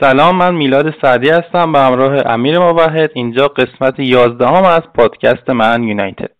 سلام من میلاد سعدی هستم به همراه امیر موحد. اینجا قسمت یازدهم از پادکست من یونایتد.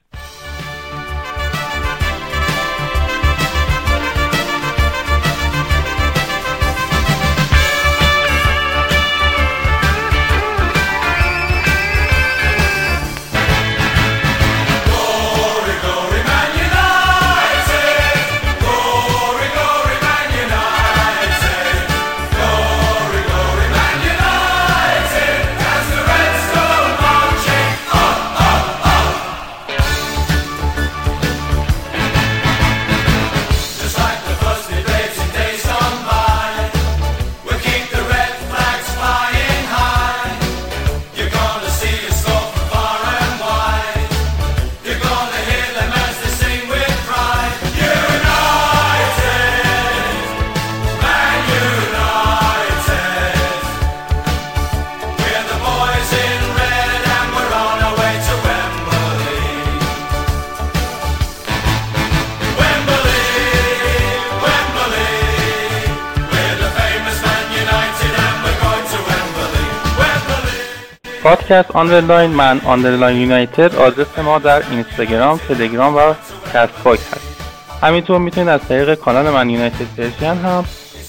پادکست underline Man underline United. آدرس ما در اینستاگرام تلگرام و کست باکس هست. همینطور می‌تونید از طریق کانال Man United Persian هم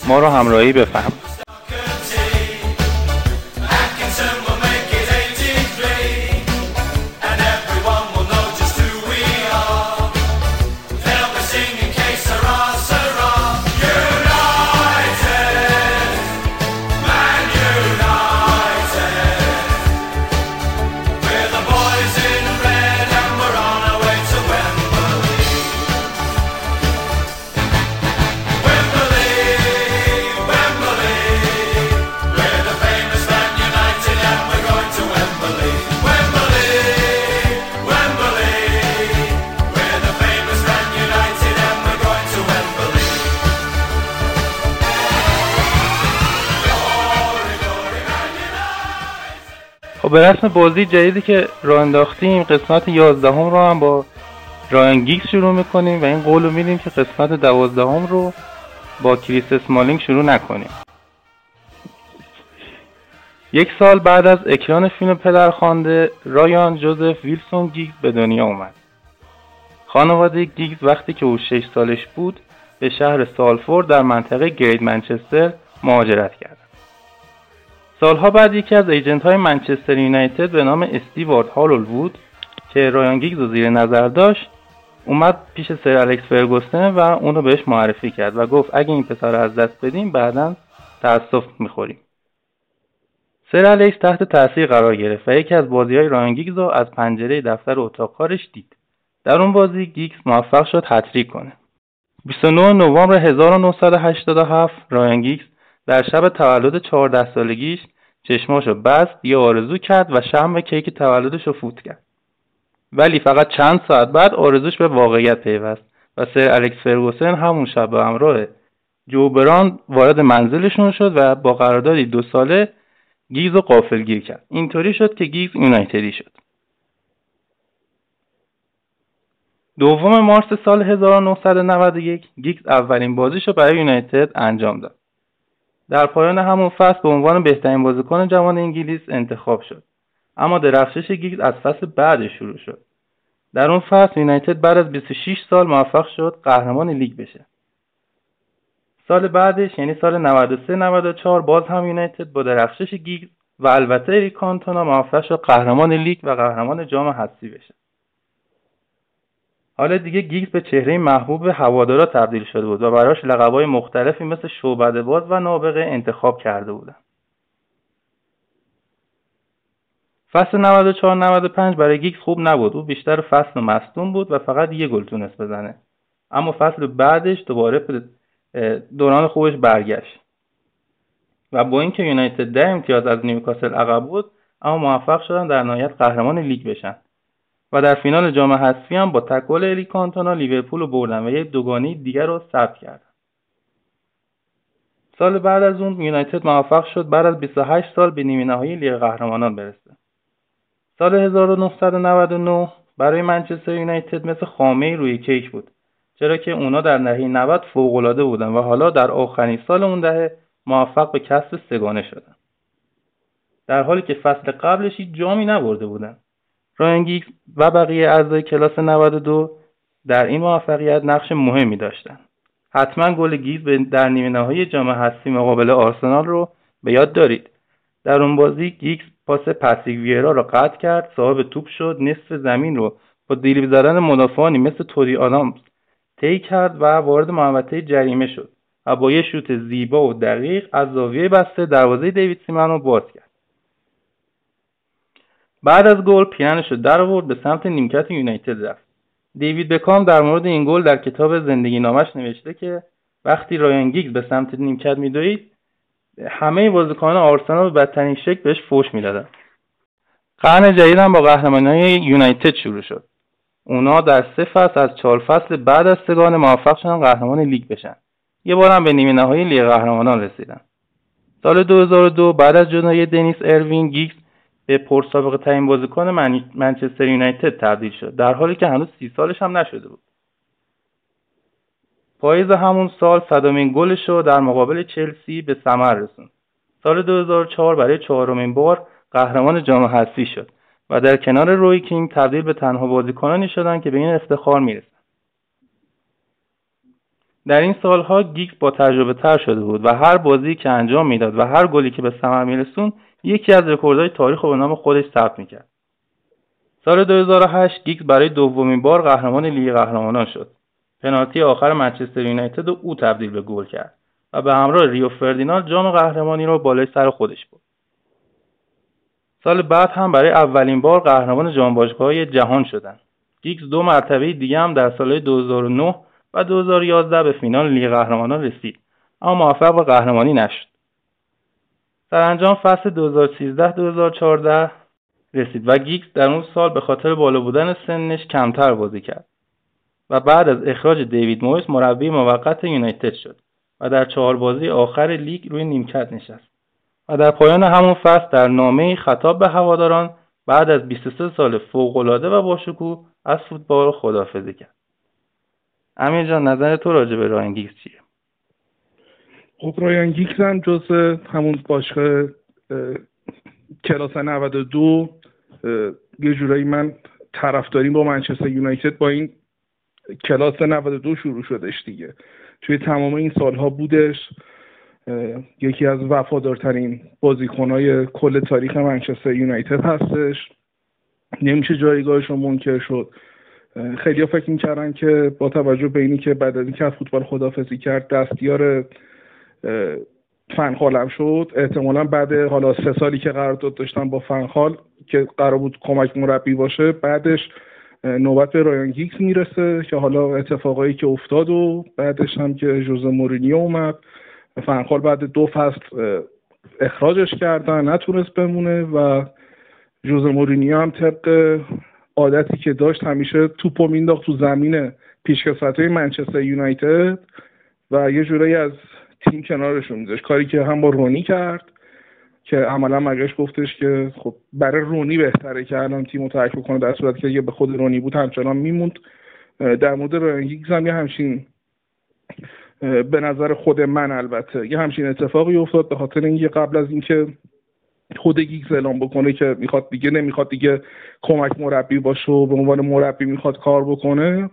ما رو همراهی بفرمایید به رسم بازی جدیدی که راه انداختیم قسمت 11 هم رو هم با رایان گیگز شروع می‌کنیم و این قول رو میدیم که قسمت 12 هم رو با کریس اسمالینگ شروع نکنیم. یک سال بعد از اکران فیلم پدرخوانده رایان جوزف ویلسون گیگز به دنیا اومد. خانواده گیگز وقتی که او 6 سالش بود به شهر سالفورد در منطقه گرید منچستر مهاجرت کرد. سالها بعد یکی از agent های منچستر یونایتد به نام استیوارد هالول بود که رایان گیگز رو زیر نظر داشت اومد پیش سر الکس فرگوسن و اون رو بهش معرفی کرد و گفت اگه این پسر رو از دست بدیم بعدا تاسف می‌خوریم. سر الکس تحت تاثیر قرار گرفت و یکی از بازی های رایان گیگز رو از پنجره دفتر اتاق کارش دید. در اون بازی گیگز موفق شد هت‌تریک کنه. 29 نوامبر 1987 رایان گیگز در شب تولد چهارده سالگیش چشماشو بست یه آرزو کرد و شمع کیک تولدش رو فوت کرد. ولی فقط چند ساعت بعد آرزوش به واقعیت پیوست و سر الکس فرگوسن همون شب به همراه جو براون وارد منزلشون شد و با قراردادی دو ساله گیگز رو غافلگیر کرد. اینطوری شد که گیگز یونایتدی شد. دوم مارس سال 1991 گیگز اولین بازیش رو برای یونایتد انجام داد. در پایان همون فصل به عنوان بهترین بازیکن جوان انگلیس انتخاب شد. اما درخشش گیگز از فصل بعدش شروع شد. در اون فصل یونایتد بعد از 26 سال موفق شد قهرمان لیگ بشه. سال بعدش یعنی سال 93 94 باز هم یونایتد با درخشش گیگز و البته اریک کانتونا موفق شد قهرمان لیگ و قهرمان جام حذفی بشه. حالا دیگه گیگز به چهره محبوب هوادارا تبدیل شده بود و براش لقبای مختلفی مثل شعبده باز و نابغه انتخاب کرده بودن. فصل 94 95 برای گیگز خوب نبود. او بیشتر فصل مصدوم بود و فقط یه گل تونست بزنه. اما فصل بعدش دوباره به دوران خوبش برگشت. و با اینکه یونایتد ده امتیاز از نیوکاسل عقب بود اما موفق شدن در نهایت قهرمان لیگ بشن. و در فینال جام حذفی هم با تکل الی کانتونا لیورپول رو بردن و یک دوگانی دیگر رو ثبت کردن. سال بعد از اون یونایتد موفق شد بعد از 28 سال به نیمه نهایی لیگ قهرمانان برسه. سال 1999 برای منچستر یونایتد مثل خامه روی کیک بود چرا که اونا در دهه 90 فوق‌العاده بودن و حالا در آخرین سال اون دهه موفق به کسب سگانه شدن. در حالی که فصل قبلش جامی نبرده بودن. راین و بقیه اعضای کلاس 92 در این موفقیت نقش مهمی داشتند حتما گل گیگز در نیمه نهایی جام حذفی مقابل آرسنال رو به یاد دارید. در اون بازی گیگز پاس پسیک ویرا را قطع کرد صاحب توپ شد نصف زمین رو با دیریب زدن مدافعانی مثل توری آدامز طی کرد و وارد محوطه جریمه شد و با یه شوت زیبا و دقیق از زاویه بسته دروازه دیوید سیمن رو باز کرد. بعد از گل پیانش رو در آورد به سمت نیمکت یونایتد رفت. دیوید بکام در مورد این گل در کتاب زندگی نامش نوشته که وقتی رایان گیگز به سمت نیمکت میدوید همه بازیکنان آرسنال به بدترین شکل بهش فوش می‌دادن. قرن جدید هم با قهرمانی یونایتد شروع شد. اونا در سه فصل از چهار فصل بعد از سگان موفق شدن قهرمان لیگ بشن. یه بار هم به نیمه نهایی لیگ قهرمانان رسیدن. سال 2002 بعد از جدایی دنیس اروین گیگز به پرسابقه ترین بازیکن منچستر یونایتد تبدیل شد. در حالی که هنوز سی سالش هم نشده بود. پاییز همون سال صدامین گلش رو در مقابل چلسی به ثمر رسوند. سال 2004 برای چهارمین بار قهرمان جام حذفی شد و در کنار روی کین تبدیل به تنها بازیکنانی شدند که به این افتخار می‌رسند. در این سالها گیگز با تجربه تر شده بود و هر بازی که انجام می‌داد و هر گلی که به ثمر میرسوند یکی از رکوردهای تاریخ رو به نام خودش ثبت می‌کرد. سال 2008 گیگز برای دومین بار قهرمان لیگ قهرمانان شد. پنالتی آخر منچستر یونایتد رو تبدیل به گل کرد و به همراه ریو فردیناند جام قهرمانی را بالای سر خودش برد سال بعد هم برای اولین بار قهرمان جام جهان شدند گیگز دو مرتبه دیگه هم در سال 2009 و 2011 به فینال لیگ قهرمانان رسید. اما موفق به قهرمانی نشد. سرانجام فصل 2013-2014 رسید و گیگز در اون سال به خاطر بالا بودن سنش کمتر بازی کرد و بعد از اخراج دیوید مویس مربی موقت یونایتد شد و در چهار بازی آخر لیگ روی نیمکت نشست و در پایان همون فصل در نامه خطاب به هواداران بعد از 23 سال فوقالعاده و باشکوه از فوتبال خدافزی کرد. امیر جان نظر تو راجع به راین چیه؟ خب رایان هم جز همون باشگاه کلاس 92 یه جورایی من طرفداریم با منچستر یونایتد با این کلاس 92 شروع شدش دیگه. توی تمام این سالها بودش یکی از وفادارترین بازیکنهای کل تاریخ منچستر یونایتد هستش. نمیشه جایگاهش رو منکر شد. خیلی فکر می‌کردن که با توجه به اینی که بعد از اینکه از فوتبال خداحافظی کرد دستیار فن‌خالم شد. احتمالا بعد حالا سه سالی که قرارداد داشتن با فن‌خال که قرار بود کمک مربی باشه بعدش نوبت به رایان گیگز می‌رسه که حالا اتفاقایی که افتاد و بعدش هم که ژوزه مورینیو اومد. فنخال بعد دو فصل اخراجش کردن نتونست بمونه و جوز مورینیو هم طبق عادتی که داشت همیشه توپو مینداخت تو زمین پیشکسوت های منچستر یونایتد و یه جورایی از تیم کنارشون میذاشت. کاری که هم با رونی کرد که عملا مگش گفتش که خب برای رونی بهتره که الان تیم ترک بکنه در صورت که اگه به خود رونی بود همچنان میموند. در مورد رایان هم یه همچین به نظر خود من البته یه همچین اتفاقی افتاد به خاطر اینکه قبل از اینکه خود گیگز اعلام بکنه که می‌خواد دیگه نمی‌خواد دیگه کمک مربی باشه و به عنوان مربی می‌خواد کار بکنه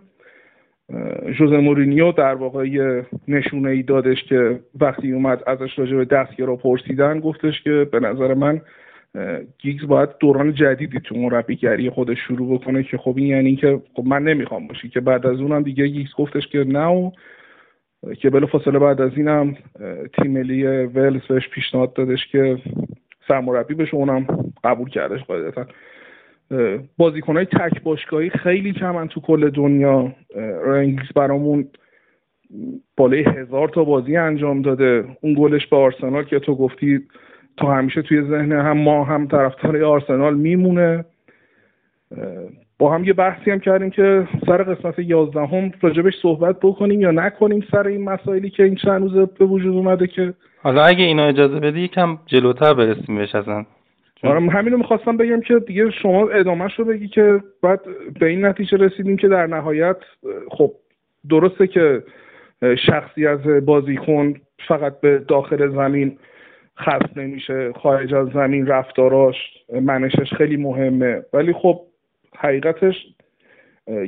جوز مورینیو در واقع یه نشونه ای دادش که وقتی اومد ازش راجع به دستگیرا پرسیدن گفتش که به نظر من گیگز باید دوران جدیدی تو مربیگری خودش شروع بکنه که خب این یعنی که خب من نمی‌خوام باشی که بعد از اونم دیگه گیگز گفتش که نه و که بلا فاصله بعد از اینم تیم ملی ولز بهش پیشنهاد دادش که سرمربی بشه اونم قبول کردش قاعدتا. بازیکنهای تک باشگاهی خیلی کمن تو کل دنیا. رنگلیس برامون بالای هزار تا بازی انجام داده. اون گلش به آرسنال که تو گفتی تا همیشه توی ذهن هم ما هم طرفدار آرسنال میمونه. با هم یه بحثی هم کردیم که سر قسمت یازدهم راجبش صحبت بکنیم یا نکنیم سر این مسائلی که این چند روزه به وجود اومده که حالا اگه اینا اجازه بدی یکم جلوتر برسیم بهش آره همین رو می‌خواستم بگم که دیگه شما ادامهش رو بگی که بعد به این نتیجه رسیدیم که در نهایت خب درسته که شخصی از بازیکن فقط به داخل زمین خسته نمیشه خارج از زمین رفتاراش منشش خیلی مهمه. ولی خب حقیقتش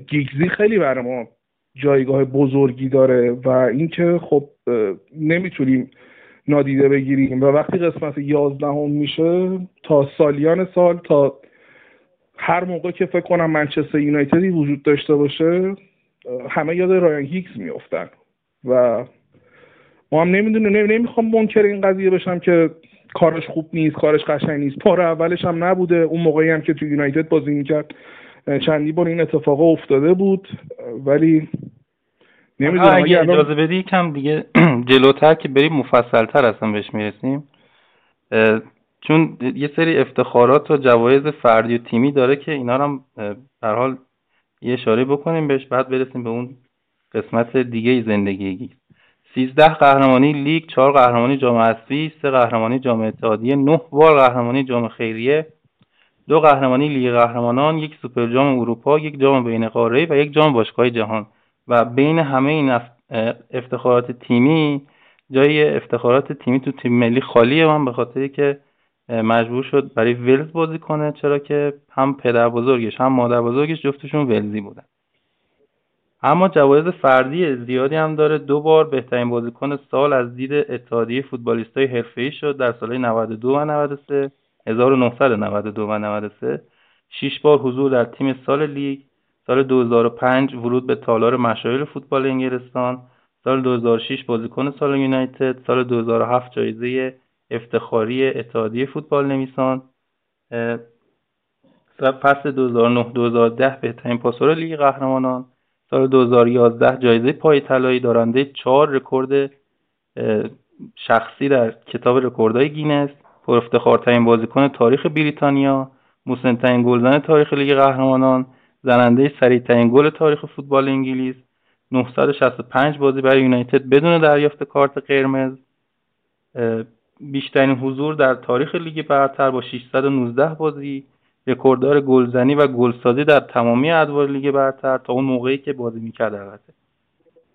گیگزی خیلی برای ما جایگاه بزرگی داره و اینکه خب نمی‌تونیم نادیده بگیریم. و وقتی قسمت یازدهم میشه تا سالیان سال تا هر موقع که فکر کنم منچستر یونایتدی وجود داشته باشه همه یاد رایان هیکس میافتن. و ما هم نمی‌دونیم نمی‌خوام منکر این قضیه بشم که کارش خوب نیست کارش قشنگ نیست. پار اولش هم نبوده. اون موقعی هم که تو یونایتد بازی می‌کرد چندی بار این اتفاق افتاده بود. ولی نمی‌دونم اگه اجازه بدی کم دیگه جلوتر که بریم مفصلتر اصلا بهش می‌رسیم چون یه سری افتخارات و جوایز فردی و تیمی داره که اینا هم در حال یه اشاره بکنیم بهش بعد برسیم به اون قسمت دیگه زندگی سیزده قهرمانی لیگ چهار قهرمانی جام حذفی سه قهرمانی جام اتحادیه نه بار قهرمانی جام خیریه دو قهرمانی لیگ قهرمانان یک سوپر جام اروپا یک جام بین قاره و یک جام باشگاه جهان. و بین همه این افتخارات تیمی جای افتخارات تیمی تو تیم ملی خالیه. من به خاطری که مجبور شد برای ولز بازی کنه چرا که هم پدر بزرگش هم مادر بزرگش جفتشون ولزی بودن. اما جوایز فردی زیادی هم داره. دو بار بهترین بازیکن سال از دید اتحادیه فوتبالیستای حرفه‌ای شد در سالهای 92 و 93 1992 و 93 شش بار حضور در تیم سال لیگ. سال 2005 ورود به تالار مشاهیر فوتبال انگلستان سال 2006 بازیکن سال یونایتد سال 2007 جایزه افتخاری اتحادیه فوتبال نویسان فصل 2009-2010 بهترین پاسور لیگ قهرمانان سال 2011 جایزه پای طلایی دارنده چهار رکورد شخصی در کتاب رکوردهای گینس پر افتخارترین بازیکن تاریخ بریتانیا مسنترین گلزن تاریخ لیگ قهرمانان زننده سریعترین گل تاریخ فوتبال انگلیس 965 بازی برای یونایتد بدون دریافت کارت قرمز. بیشترین حضور در تاریخ لیگ برتر با 619 بازی. رکورددار گلزنی و گلسازی در تمامی ادوار لیگ برتر تا اون موقعی که بازی می‌کرد البته.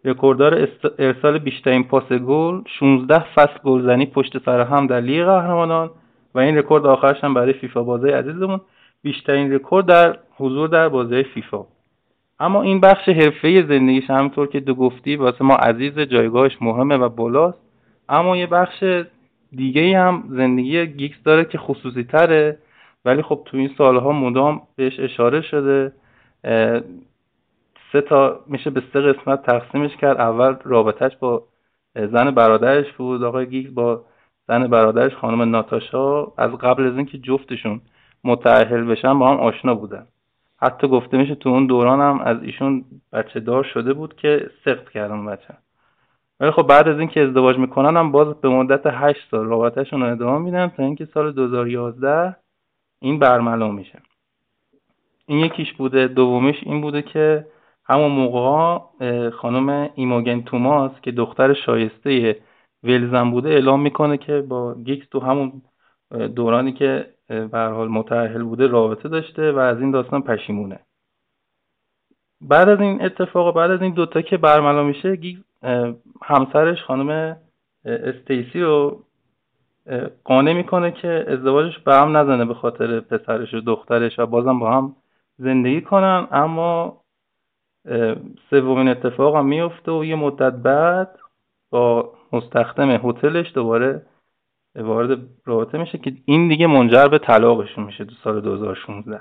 رکورددار ارسال بیشترین پاس گل 16 فصل گلزنی پشت سر هم در لیگ قهرمانان و این رکورد آخرش هم برای فیفا بازای عزیزمون. بیشترین رکورد در حضور در بازی فیفا. اما این بخش حرفه زندگیش همینطور که تو گفتی واسه ما عزیز جایگاهش مهمه و بالاست اما یه بخش دیگه هم زندگی گیگز داره که خصوصی تره ولی خب تو این سالها مدام بهش اشاره شده. سه تا میشه به سه قسمت تقسیمش کرد. اول رابطهش با زن برادرش بود. آقای گیگز با زن برادرش خانم ناتاشا. از قبل از اینکه جفتشون متأهل بشن با هم آشنا بودن. حتی گفته میشه تو اون دوران هم از ایشون بچه دار شده بود که سخت کردن بچه. ولی خب بعد از اینکه ازدواج می‌کنن هم باز به مدت هشت سال رابطهشون رو ادامه میدن تا اینکه سال 2011 این برملا میشه. این یکیش بوده. دومیش این بوده که همون موقع خانم ایموگن توماس که دختر شایسته ولز بوده اعلام می‌کنه که با گیگز تو همون دورانی که به حال متأهل بوده رابطه داشته و از این داستان پشیمونه. بعد از این اتفاق بعد از این دوتا که برملا میشه گیگز همسرش خانم استیسی رو قانع می‌کنه که ازدواجش به هم نزنه به خاطر پسرش و دخترش و بازم با هم زندگی کنن. اما سومین اتفاق هم میفته و یه مدت بعد با مستخدم هتلش دوباره وارد رابطه میشه که این دیگه منجر به طلاقشون میشه تو سال 2016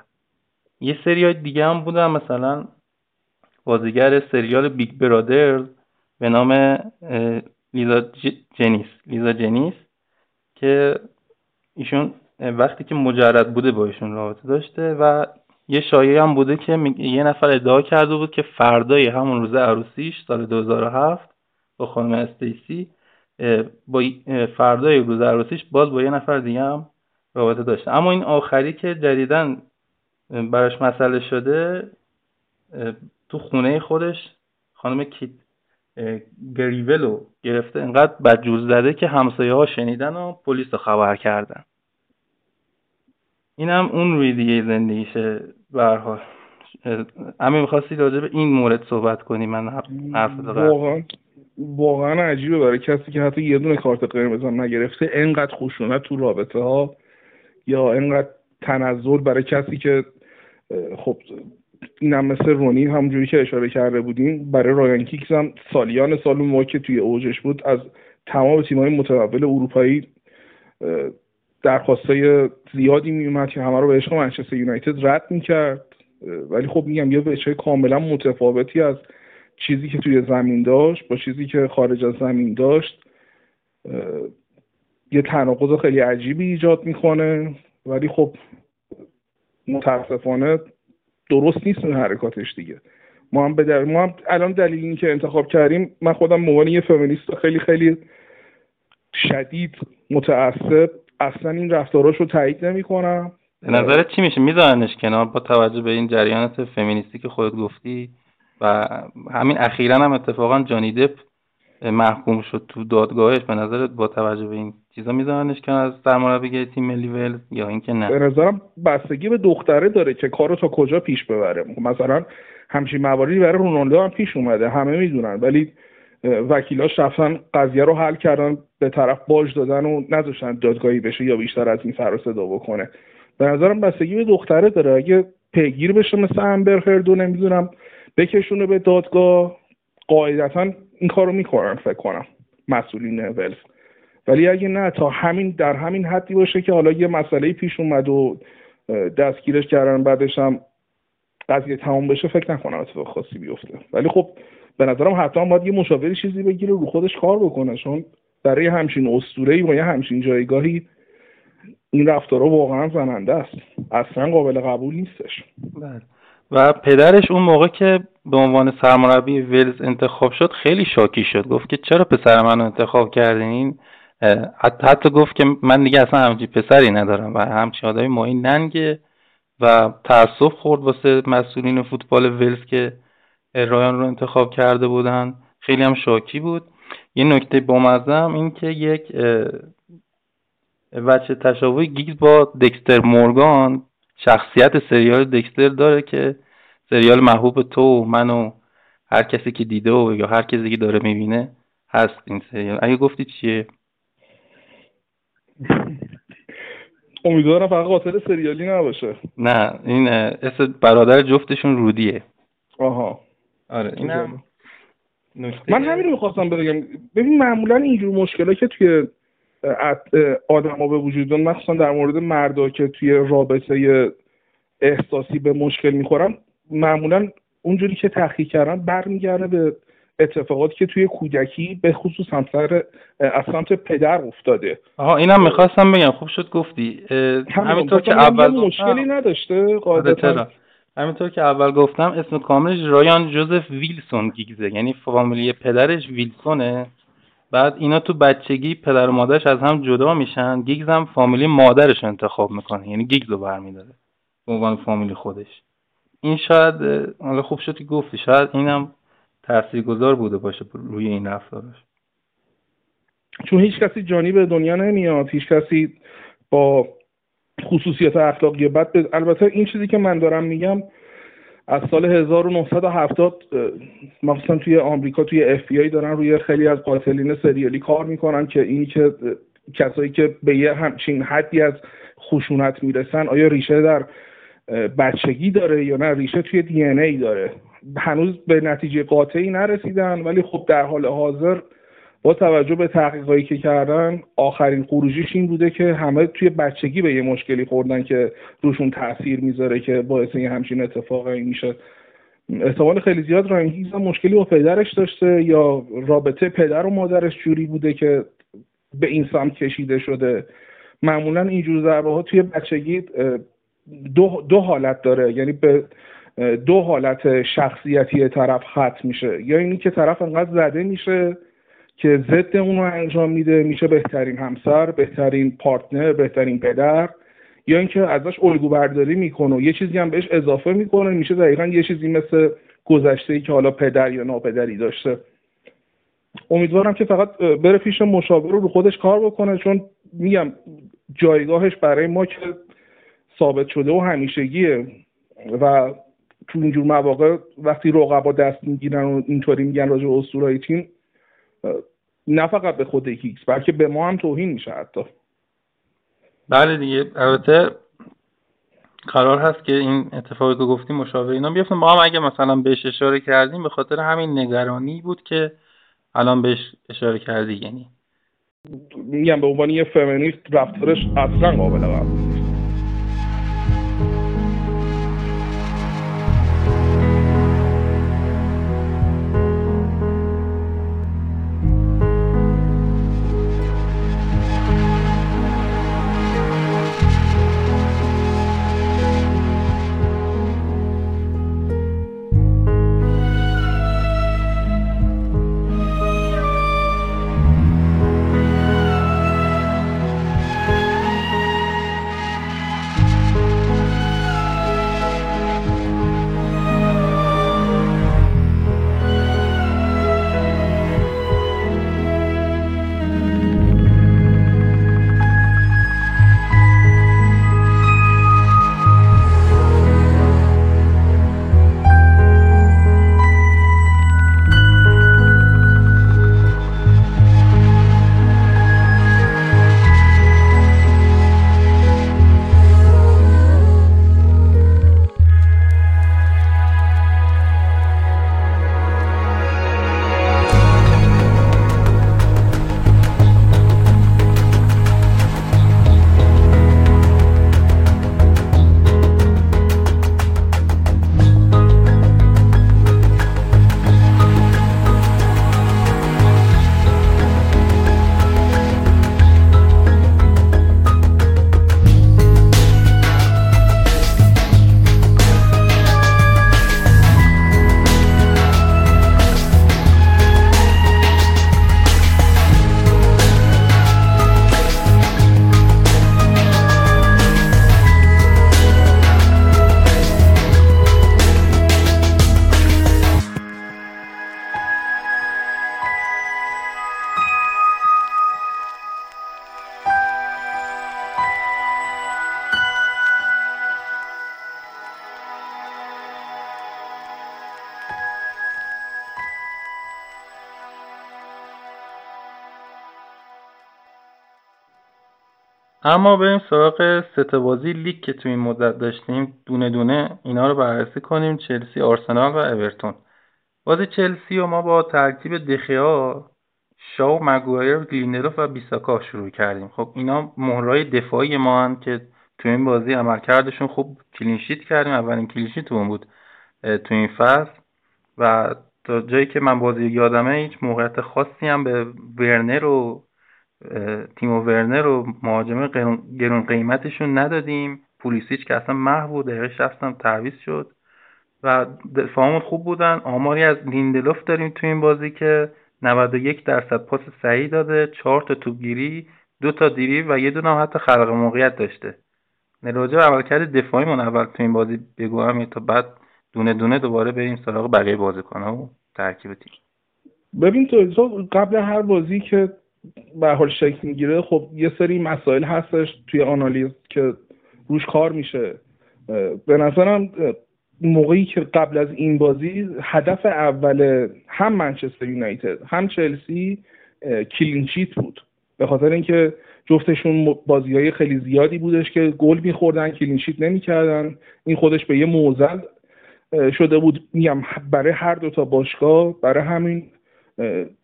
یه سری دیگه هم بودن مثلا بازیگر سریال بیگ برادرز به نام لیزا جنیس لیزا جنیس که ایشون وقتی که مجرد بوده با ایشون رابطه داشته و یه شایعه هم بوده که یه نفر ادعا کرده بود که فردای همون روز عروسیش سال 2007 با خانم استیسی با فردای روز عروسیش باز با یه نفر دیگه هم رابطه داشته اما این آخری که جدیدن براش مسئله شده تو خونه خودش خانم کیت گریولو گرفته. انقدر بدجور زده که همسایه ها شنیدن و پلیس رو خبر کردن. این هم اون روی دیگه زندگیشه برحال همین می‌خواستی راجع به این مورد صحبت کنی؟ من حرف واقعا. واقعا عجیبه برای کسی که حتی یه دونه کارت قرمز هم نگرفته انقدر خشونت تو رابطه ها یا انقدر تنزل برای کسی که خب اینم مثل رونی همونجوری که اشاره کرده بودیم برای رایان کیکس هم سالیان سال ما که توی اوجش بود از تمام تیم‌های متقبل اروپایی درخواستای زیادی میومد که همه رو به عشق منچستر یونایتد رد می‌کرد. ولی خب میگم یه بچه کاملا متفاوتی از چیزی که توی زمین داشت با چیزی که خارج از زمین داشت یه تناقض خیلی عجیبی ایجاد می‌کنه. ولی خب متاسفانه درست نیست این حرکاتش دیگه. ما هم, به ما هم الان دلیل این که انتخاب کردیم من خودم موانی یه فمینیست خیلی خیلی شدید متعصب اصلا این رفتاراش رو تایید نمی کنم به نظرت چی میشه؟ میذارنش کنار با توجه به این جریانات فمینیستی که خودت گفتی؟ و همین اخیرا هم اتفاقا جانی دپ محکوم شد تو دادگاهش. به نظرت با توجه به این چیزا میذارنش که از سرمربیگری تیم ملی ولز یا اینکه نه؟ به نظرم بستگی به دختره داره که کارو تا کجا پیش ببره. مثلا همچین مواردی برای رونالدو هم پیش اومده همه می‌دونن ولی وکیلاش رفتن قضیه رو حل کردن به طرف باج دادن و نذاشتن دادگاهی بشه یا بیشتر از این سر صدا بکنه. به نظرم بستگی به دختره داره. اگه پیگیر بشه مثل امبر هردو نمی‌دونم بکشونه به دادگاه. قاعدتا این کارو می‌کنن فکر کنم. مسئولین ولف. ولی اگه نه تا همین در همین حدی باشه که حالا یه مسئله پیش اومد و دستگیرش کردن بعدش هم قضیه تمام بشه فکر نکنم اتفاق خاصی بیفته. ولی خب به نظرم حتما باید یه مشاوری چیزی بگیره رو خودش کار بکنه چون برای همچین اسطوره‌ای و یه همچین جایگاهی این رفتارا واقعا زننده است. اصلا قابل قبول نیستش. بله. و پدرش اون موقع که به عنوان سرمربی ولز انتخاب شد خیلی شاکی شد. گفت که چرا پسر منو انتخاب کردین؟ حتی گفت که من دیگه اصلا همچین پسری ندارم و همچین آدمی ماهی ننگه و تاسف خورد واسه مسئولین فوتبال ولز که رایان رو انتخاب کرده بودن. خیلی هم شاکی بود. یه نکته بامزم این که یک وچه تشابه گیگز با دکستر مورگان شخصیت سریال دکستر داره که سریال محبوب تو من و هر کسی که دیده و یا هر کسی که داره می‌بینه هست این سریال. اگه گفتی چیه؟ امیدوارم فقط قاتل سریالی نباشه. نه این اسم برادر جفتشون رودیه. آها. آره اینم من همین رو می‌خواستم بگم. ببین معمولا اینجور مشکلا که توی آدما به وجود میاد مخصوصا در مورد مردا که توی رابطه احساسی به مشکل می‌خورن معمولا اونجوری که تحقیق کردن برمیگرده به اتفاقاتی که توی کودکی به خصوص همسر از سمت پدر افتاده. آها اینم می‌خواستم بگم. خوب شد گفتی. همینطور که اول مشکلی نداشته قاعدتا. همینطور که اول گفتم اسم کاملش رایان جوزف ویلسون گیگزه. یعنی فامیلی پدرش ویلسونه. بعد اینا تو بچگی پدر و مادرش از هم جدا میشن. گیگز هم فامیلی مادرش انتخاب می‌کنه. یعنی گیگز رو برمیداره. به عنوان فامیلی خودش. این شاید حالا خوب شد که گفتی شاید اینم تاثیرگذار بوده باشه روی این رفتارش چون هیچ کسی جانی به دنیا نمیاد هیچ کسی با خصوصیت اخلاقی بد البته این چیزی که من دارم میگم از سال 1970 مخصوصا توی آمریکا توی اف بی آی دارن روی خیلی از قاتلین سریالی کار می‌کنن که اینی که کسایی که به یه همچین حدی از خشونت می‌رسن آیا ریشه در بچگی داره یا نه ریشه توی دی ای داره. هنوز به نتیجه قاطعی نرسیدن ولی خب در حال حاضر با توجه به تحقیقایی که کردن آخرین خروجیش این بوده که همه توی بچگی به یه مشکلی خوردن که روشون تاثیر می‌ذاره که باعث یه همچین اتفاقی میشه. احتمال خیلی زیاد رانگیز مشکلی با پدرش داشته یا رابطه پدر و مادرش جوری بوده که به این سمت کشیده شده. معمولا اینجور ضربه ها توی بچگی دو, دو حالت داره یعنی به دو حالت شخصیتی طرف ختم میشه. یا اینی که طرف انقدر زده میشه که ضد اون رو انجام میده میشه بهترین همسر بهترین پارتنر بهترین پدر یا اینکه ازش الگو برداری می‌کنه و یه چیزی هم بهش اضافه می‌کنه میشه دقیقا یه چیزی مثل گذشته ای که حالا پدر یا ناپدری داشته. امیدوارم که فقط بره پیش مشاور رو خودش کار بکنه چون میگم جایگاهش برای ما که ثابت شده و همیشگیه. و تو اینجور مواقع وقتی رقبا دست می‌گیرن و اینطوری میگن راجع به تیم نه فقط به خود هیکس بلکه به ما هم توهین میشه حتی. بله دیگه البته قرار هست که این اتفاقی که گفتیم مشابه اینا بیفتن ما هم اگه مثلا بهش اشاره کردیم به خاطر همین نگرانی بود که الان بهش اشاره کردی یعنی. میگم به عنوان یه فمینیست رفتارش اصلا قابل قبول اما بریم سراغ سه بازی لیگ که تو این مدت داشتیم دونه دونه اینا رو بررسی کنیم چلسی آرسنال و اورتون. بازی چلسی و ما با ترکیب دخیا شاو مگوایر لیندلوف و بیساکا شروع کردیم. خب اینا مهره‌های دفاعی ما هم که تو این بازی عملکردشون خوب clean sheet کردیم. اولین clean sheet مون بود تو این فصل. و تا جایی که من بازی یادمه هیچ موقعیت خاصی هم به ورنر و تیمو ورنر و مهاجم گرون قیمتشون ندادیم. پولیسیچ که اصلا محو بود دقیقه شستم تعویض شد. و دفاعمون خوب بودن. آماری از لیندلوف داریم تو این بازی که 91 درصد پاس صحیح داده 4 تا توپگیری دو تا دیری و یه دونه حتی خلق موقعیت داشته. راجع به عملکرد دفاعیمون اول تو این بازی بگویم تا بعد دونه دونه دوباره بریم سراغ بقیه بازیکن‌ها و ترکیب تیم. ببین تو قبل هر بازی که به حال شکل می‌گیره. خب یه سری مسائل هستش توی آنالیز که روش کار میشه. به نظرم موقعی که قبل از این بازی هدف اول هم منچستر یونایتد هم چلسی clean sheet بود. به خاطر اینکه جفتشون بازی های خیلی زیادی بودش که گل میخوردن clean sheet نمی‌کردن. این خودش به یه موزل شده بود. میگم برای هر دو تا باشگاه برای همین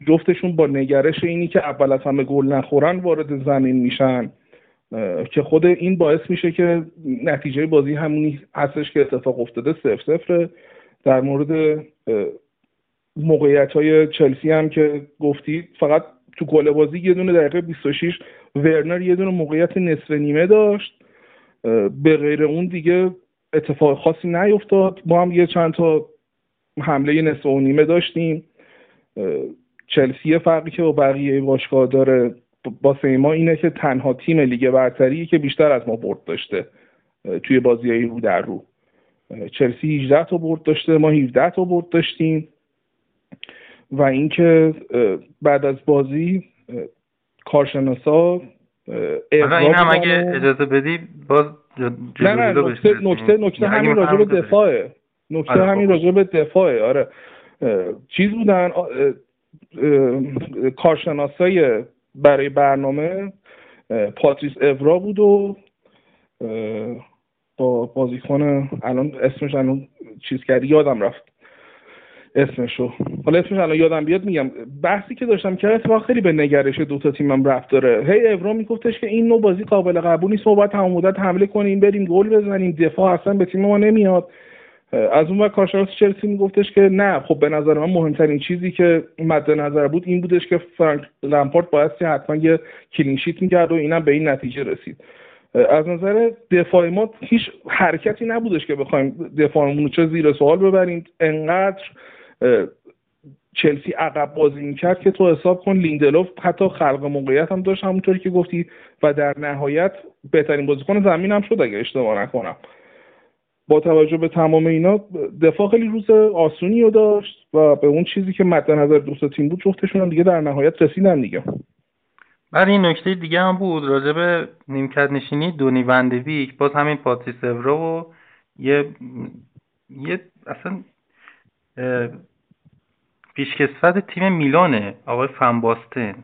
جفتشون با نگرش اینی که اول از همه گل نخورن وارد زمین میشن که خود این باعث میشه که نتیجه بازی همونی هستش که اتفاق افتاده صفر صفر در مورد موقعیت های چلسی هم که گفتید فقط تو گل بازی یه دونه دقیقه 26 ورنر یه دونه موقعیت نصف نیمه داشت. به غیر اون دیگه اتفاق خاصی نیفتاد. ما هم یه چند تا حمله نصف و نیمه داشتیم. چلسی فرقی که با بقیه باشگاه داره با ما اینه که تنها تیم لیگ برتری که بیشتر از ما برد داشته توی بازی رو در رو. چلسی 18 تا برد داشته ما 17 تا برد داشتیم. و اینکه بعد از بازی کارشناسا این هم اگه اجازه بدی باز نه نه نکته نکته نکته همین راجع به دفاعه. نکته آره، همین خب. راجع به دفاعه آره. چیز بودن کارشناسای برای برنامه پاتریس اورا بود و با بازیکن الان اسمش الان چیز کردی یادم رفت اسمشو. حالا اسمش الان یادم بیاد میگم. بحثی که داشتم که اتفاق خیلی به نگرش دو تا تیمم رفت داره. هی اورا میگفتش که این نوع بازی قابل قبول نیست ما باید تمام مدت حمله کنیم بریم گل بزنیم دفاع اصلا به تیم ما نمیاد. از اون وقت کارشناس چلسی میگفتش که نه خب به نظر من مهمترین چیزی که مد نظر بود این بودش که فرانک لمپارت باید حتما یه کلینشیت می‌کرد و اینم به این نتیجه رسید. از نظر دفاع ما هیچ حرکتی نبودش که بخوایم دفاعمون چه زیر سوال ببریم. انقدر چلسی عقب بازی می‌کرد که تو حساب کن لیندلوف حتی خلق موقعیت هم داشت همونطوری که گفتی و در نهایت بهترین بازیکن زمین هم شد اگه اشتباه نکنم. با توجه به تمام اینا دفاع خیلی روز آسونی رو داشت و به اون چیزی که مد نظر دوست تیم بود جفتشون هم دیگه در نهایت رسیدن دیگه. برای این نکته دیگه هم بود راجع به نیمکت نشینی دونی وندویک باز همین پاتریس و یه یه اصلا پیشکسوت تیم میلانه آقای فنباستن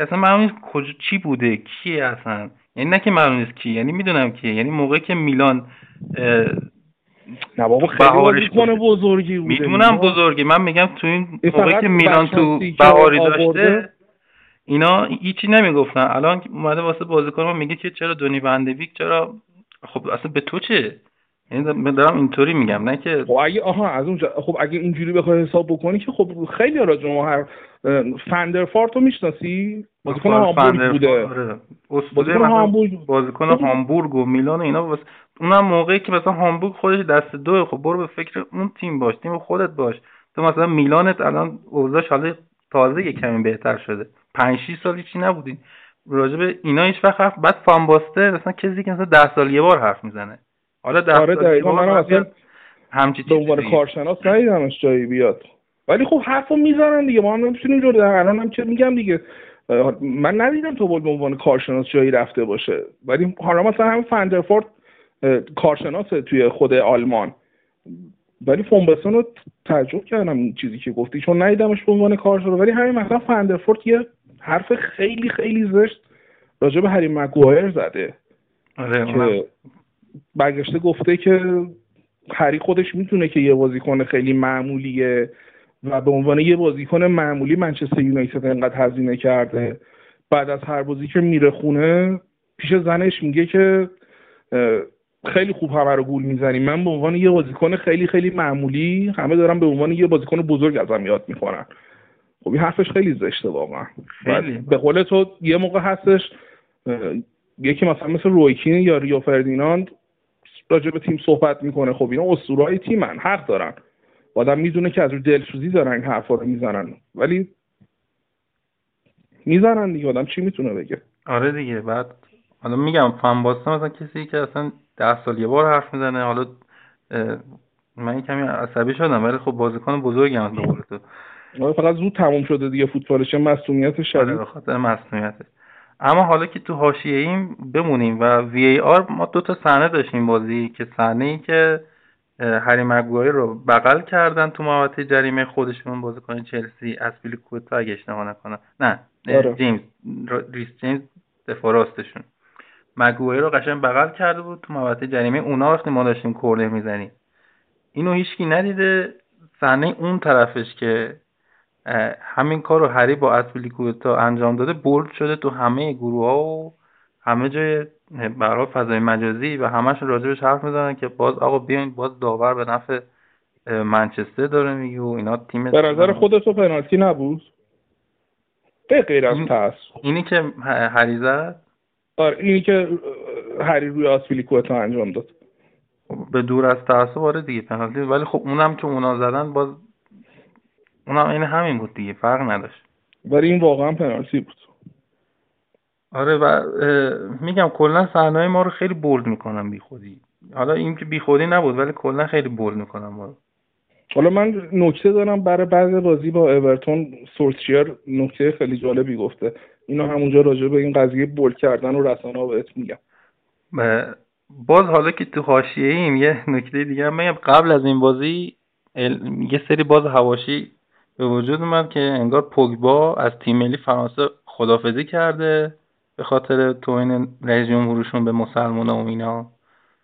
اصلا معلوم کجا چی بوده کیه اصلا؟ یعنی نه که معلوم نیست کی یعنی می‌دونم کیه یعنی موقعی که میلان نه بابا خیلی بزرگی بوده. می‌دونم بزرگی. من میگم تو این موقعی که میلان تو بهاری داشته اینا هیچی نمی‌گفتن. الان اومده واسه بازیکن ما میگه که چرا دونی وندویک چرا؟ خب اصلا به تو چه؟ یعنی دارم اینطوری میگم نه که خب اگه آها از اونجا خب اگه اینجوری بخوای حساب بکنی که خب خیلی راجع ما هر فندرفارتو می‌شناسی؟ بازیکن هامبورگ بوده. آره. بازیکن هامبورگ بازیکن هامبورگ و میلان و اینا اونم موقعی که مثلا هامبورگ خودش دست دو خب برو به فکر اون تیم باش تیم خودت باش. تو مثلا میلانت الان اوضاعش حالا تازه یه کمی بهتر شده. 5 6 سالی چی نبودی راجع به اینا هیچ وقت حرف بعد فان مثلا کسی که مثلا 10 سال یه بار حرف می‌زنه. حالا در آره دقیقا. من اصلا همچی به عنوان کارشناس ندیدمش جایی بیاد. ولی خب حرفو می‌زنن دیگه. ما هم نمی‌تونیم جور الان هم چه میگم دیگه. من ندیدم تو به عنوان کارشناس جایی رفته باشه. ولی حالا مثلا همین فندرفورد کارشناس توی خود آلمان. ولی فونبسون رو تعجب کردم این چیزی که گفتی چون ندیدمش به عنوان کارشناس. ولی همین مثلا فندرفورد یه حرف خیلی خیلی زشت راجع به هری مگوایر زده. آره که برگشته گفته که هری خودش می‌تونه که یه بازیکن خیلی معمولیه و به عنوان یه بازیکن معمولی منچستر یونایتد انقدر هزینه کرده. بعد از هر بازی که میره خونه پیش زنش میگه که خیلی خوب همه رو گول می‌زنیم من به عنوان یه بازیکن خیلی خیلی معمولی همه دارم به عنوان یه بازیکن بزرگ ازم یاد می‌کنن خب این حرفش خیلی زشته واقعا. به قول تو یه موقع هستش یکی مثلا مثل رویکین یا ریو فردیناند راجع به تیم صحبت می‌کنه. خب اینا اسطورهای تیمن حق دارن. آدم می‌دونه که از رو دلسوزی دارن این حرفا رو می‌زنن. ولی می‌زنن دیگه آدم چی می‌تونه بگه؟ آره دیگه. بعد حالا میگم فن مثلا کسی که اصلا ده سال یه بار حرف می‌زنه. حالا من کمی عصبی شدم ولی خب بازیکن بزرگی هم به قول تو آره، فقط زود تموم شده دیگه فوتبالش. مسئولیت شدید آره به خاطر اما حالا که تو حاشیه ایم بمونیم و وی ای آر ما دو تا صحنه داشتیم بازی. که صحنه ای که هری مگوایر رو بغل کردن تو محوطه جریمه خودشون بازیکن چلسی از کوتا اگه اشتباه نکنم. نه آره. جیمز ریس جیمز دفاع راستشون. مگوایر رو قشنگ بغل کرده بود تو محوطه جریمه. اونا وقتی ما داشتیم کورنر می‌زنیم. اینو هیچکی ندیده. صحنه اون طرفش که همین کار رو هری با اسپلیکوتا انجام داده بولد شده تو همه گروه ها و همه جای برای فضای مجازی و همش راجبش حرف می‌زنن که باز آقا بیاین باز داور به نفع منچستر داره میگه و اینا تیم به نظر خودتو پنالتی نبود؟ به غیر از پس اینی که هری زد؟ آره اینی که هری روی آسپلیکوتا انجام داد. به دور از تعصب آره دیگه پنالتی ولی خب اونم که اونا زدن باز اونم این همین بود دیگه فرق نداشت. ولی این واقعا پنالتی بود. آره و میگم کلا صحنه ما رو خیلی بولد می‌کنم بی خودی حالا این که بی خودی نبود ولی کلا خیلی بولد می‌کنم ما رو. حالا من نکته دارم برای بعض بازی با اورتون سورسچیر نکته خیلی جالبی گفته. اینو همونجا راجع به این قضیه بولد کردن و رسانه ها بهت میگم. باز حالا که تو حاشیه ایم یه نکته دیگه هم قبل از این بازی یه سری باز هواشی به وجود اومد که انگار پوگبا از تیم ملی فرانسه خدافزی کرده به خاطر توین رئیس جمهورشون به مسلمان و اینا.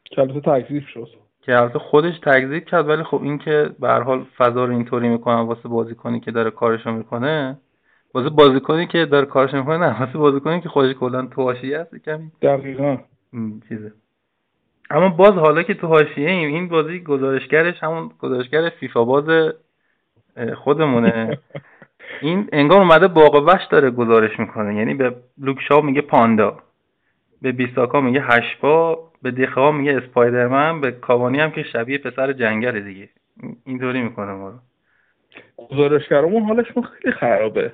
که البته تکذیب شد. که البته خودش تکذیب کرد ولی خب این که به حال فضا رو اینطوری می‌کنن واسه بازیکنی که داره کارشو می‌کنه. واسه بازیکنی که داره کارش می‌کنه نه واسه بازیکنی که خودش کلا تو حاشیه هست کمی. دقیقا. چیزه. اما باز حالا که تو حاشیه ایم این بازی گزارشگرش همون گزارشگر فیفا باز خودمونه. این انگار اومده باغ وش داره گزارش می‌کنه. یعنی به لوکشا میگه پاندا. به بیساکا میگه هشپا. به دیخوا میگه اسپایدرمن به کاوانی هم که شبیه پسر جنگل دیگه. اینطوری می‌کنه ما رو. گزارشگرمون حالشون خیلی خرابه.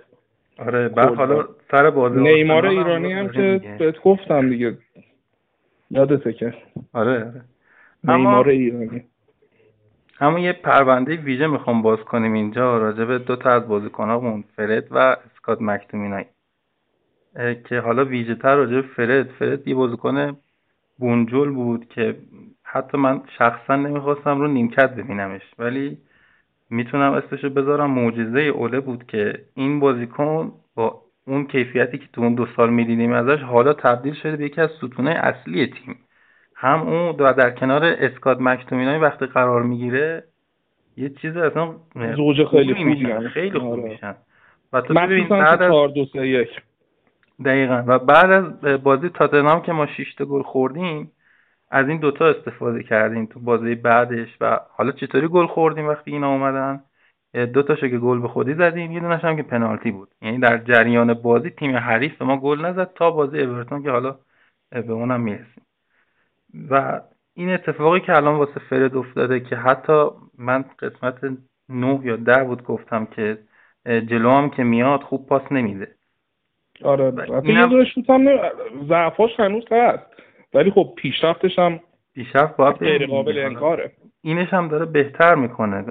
آره بعد حالا سر بازی نیمار ایرانی هم که بهت گفتم دیگه. یادته که. آره آره. نیمار ایرانی. همون یه پرونده ویژه می‌خوام باز کنیم اینجا. راجع به دو تا از بازیکنامون فرد و اسکات مکتومینای. که حالا ویژه تر راجع به فرد. فرد یه بازیکن بونجل بود که حتی من شخصا نمی‌خواستم رو نیمکت ببینمش ولی می‌تونم اسمشو بذارم. معجزه اوله بود که این بازیکن با اون کیفیتی که تو اون دو سال می‌دیدیم ازش حالا تبدیل شده به یکی از ستونه اصلی تیم. هم اون و در کنار اسکات مکتومینای وقتی قرار می‌گیره یه چیز اصلا زوج خیلی خوبی خیلی خوب آره. میشن. و تو ببین بعد از 4 2 3 1 دقیقا. و بعد از بازی تاتنهام که ما 6 تا گل خوردیم از این دوتا استفاده کردیم تو بازی بعدش و حالا چطوری گل خوردیم وقتی اینا اومدن؟ دو تاشو که گل به خودی زدیم یه دونش هم که پنالتی بود. یعنی در جریان بازی تیم حریف به ما گل نزد تا بازی اورتون که حالا به اونم می‌رسیم. و این اتفاقی که الان واسه فرد افتاده که حتی من قسمت نه یا ده بود گفتم که جلو هم که میاد خوب پاس نمیده. آره اینم هم ضعفاش هنوز هست. ولی خب پیشرفتش هم پیشرفت باید غیر قابل انکاره. اینش هم داره بهتر می‌کنه.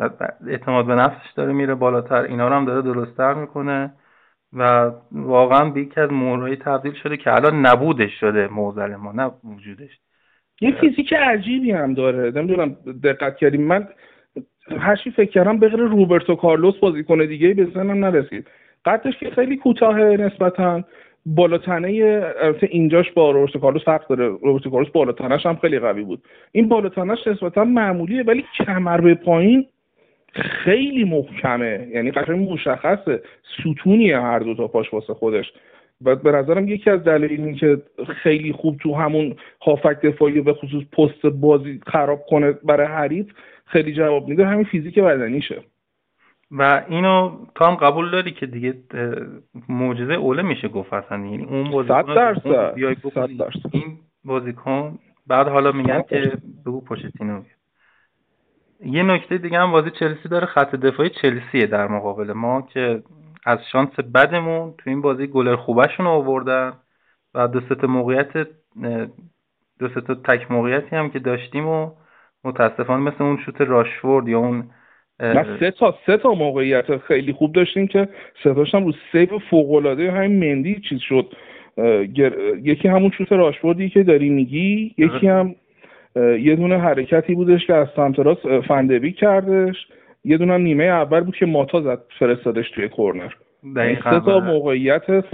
اعتماد به نفسش داره میره بالاتر. اینا رو هم داره درستتر می‌کنه. و واقعا به یکی از مهرهایی تبدیل شده که الان نبودش شده موزل ما نه وجودش. یه فیزیک عجیبی هم داره. نمی‌دونم دقت کردیم من هرچی فکر کردم به روبرتو کارلوس بازیکن دیگه به ذهنم نرسید. قدش که خیلی کوتاه نسبتا بالاتنه البته اینجاش با روبرتو کارلوس فرق داره. روبرتو کارلوس بالاتنش هم خیلی قوی بود. این بالاتنش نسبتا معمولیه ولی کمر به پایین خیلی محکمه. یعنی قشنگ مشخصه. ستونیه هر دو تا پاش واسه خودش. و به نظرم یکی از دلایلی که خیلی خوب تو همون هافک دفاعی به خصوص پست بازی خراب کنه برای حریف خیلی جواب میده همین فیزیک بدنیشه. و اینو تو هم قبول داری که دیگه معجزه اوله میشه گفت اصلا. یعنی اون بازیکن درصد. این بازیکن بعد حالا میگن که بگو پوشتینو یه نکته دیگه هم بازی چلسی داره خط دفاعی چلسیه در مقابل ما که از شانس بدمون تو این بازی گلر خوبشون آوردن و دو تا موقعیت دو تا تک موقعیتی هم که داشتیم و متاسفانه مثل اون شوت راشفورد یا اون نه سه تا سه تا موقعیت خیلی خوب داشتیم که سه تاشم رو سیو فوق العاده همین مندی چیز شد. یکی همون شوت راشفوردی که داری میگی یکی هم یه دونه حرکتی بودش که از سمت راست فندبی کردش. یه دونه نیمه اول بود که ماتا زد فرستادش توی کورنر. سه تا موقعیت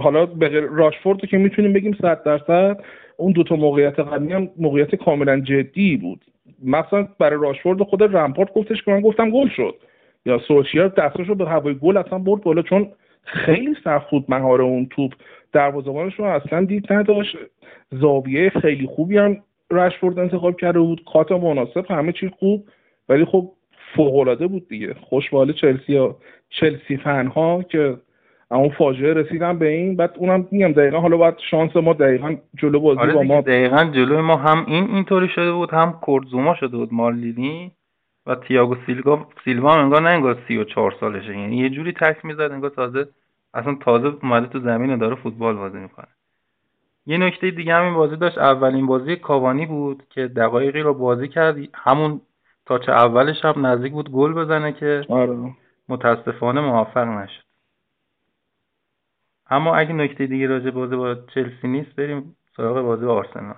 حالا به راشفورد که می‌تونیم بگیم صد درصد اون دوتا موقعیت قبلی هم موقعیت کاملا جدی بود. مثلا برای راشفورد خود رمپورت گفتش که من گفتم گل شد. یا سوشیال دستش رو به هوای گل اصلا برد بالا چون خیلی سخت بود مهار اون توپ. دروازه‌بانش رو اصلا دید نداشت. زاویه خیلی خوبی هم رشفورد انتخاب کرده بود. کات مناسب همه چی خوب ولی خب فوق بود دیگه. خوشبال چلسی ها چلسی فن ها که اون فاجعه رسیدن به این بعد اونم میگم دقیقا حالا باید شانس ما دقیقا جلو بازی آره با ما دقیقا جلو ما هم این اینطوری شده بود هم کردزوما شده بود مالدینی و تییاگو سیلوا سیلوا انگار نه انگار سی و چهار سالشه. یعنی یه جوری تک می‌زد انگار تازه اصلا تازه اومده تو زمین و داره فوتبال بازی می‌کنه. یه نکته دیگه هم این بازی داشت اولین بازی کاوانی بود که دقایقی رو بازی کرد. همون تاچ اولش هم نزدیک بود گل بزنه که آره. متاسفانه موفق نشد. اما اگه نکته دیگه راجع بازی با چلسی نیست بریم سراغ بازی با آرسنال.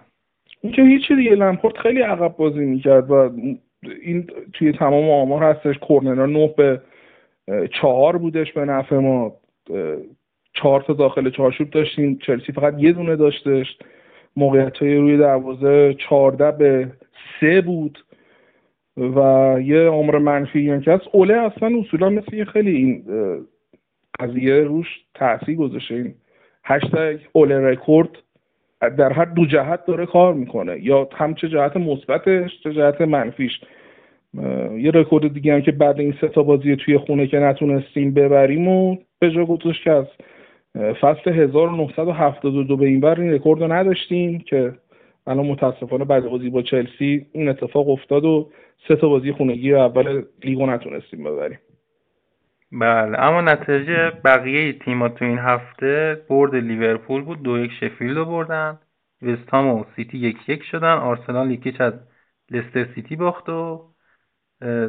اینکه هیچی دیگه لمپورت خیلی عقب بازی می‌کرد و این توی تمام آمار هستش کورنرها نه به چهار بودش به نفع ما. چهار تا داخل چارچوب داشتیم چلسی فقط یه دونه داشتش. موقعیت های روی دروازه چهارده به سه بود و یه آمار منفی هم که از اوله اصلا اصولا مثل یه خیلی این قضیه روش تاثیر گذاشته. این هشتگ اوله رکورد در هر دو جهت داره کار می‌کنه. یا هم چه جهت مثبتش چه جهت منفیش. یه رکورد دیگه هم که بعد این سه تا بازی توی خونه که نتونستیم ببریم و به جا گذاشت که از فصل 1972 به این ور این رکورد رو نداشتیم که الان متاسفانه بعد بازی با چلسی این اتفاق افتاد و سه تا بازی خونگی اول لیگو نتونستیم ببریم. بله اما نتیجه بقیه تیما تو این هفته برد لیورپول بود دو یک شفیلد رو بردن. وستهام و سیتی یک یک شدن. آرسنال یک هیچ از لستر سیتی باخت و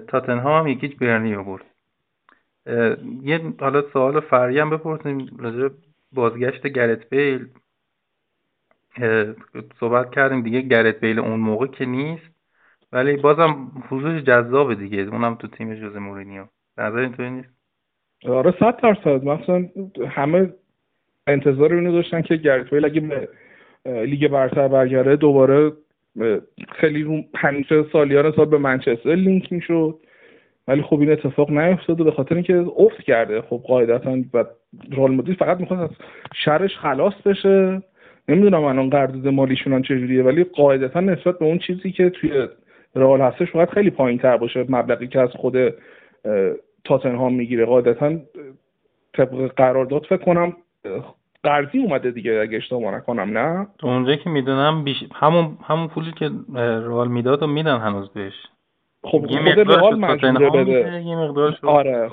تاتنهام هم یک هیچ برنلی رو برد. یه حالا سوال فری هم بپرسیم راجع بازگشت گرت بیل. صحبت کردیم دیگه گرت بیل اون موقع که نیست ولی بازم حضورش جذابه دیگه. اونم تو تیم جوز مورینیو. نظر اینطوری نیست؟ آره صد درصد. مثلا همه انتظار اینو داشتن که گرت بیل اگه به لیگ برتر برگرده دوباره خیلی همیشه سالیان سال به منچستر لینک می‌شد. ولی خب این اتفاق نیفتاد و به خاطر اینکه افت کرده. خب قاعدتا و رال مادرید فقط می‌خواد از شرش خلاص بشه. نمی‌دونم الان قرارداد مالیشون چجوریه ولی قاعدتا نسبت به اون چیزی که توی رئال هستش باید خیلی پایین تر باشه. مبلغی که از خود تاتنهام می‌گیره. قاعدتا طبق قرارداد فکر کنم قرضی اومده دیگه اگه اشتباه نکنم نه؟ اونجا که می‌دونم بیش... همون همون پولی که رئال می‌داد و میدن هنوز بهش. خب خود رئال مجبوره بده. یه مقدار آره.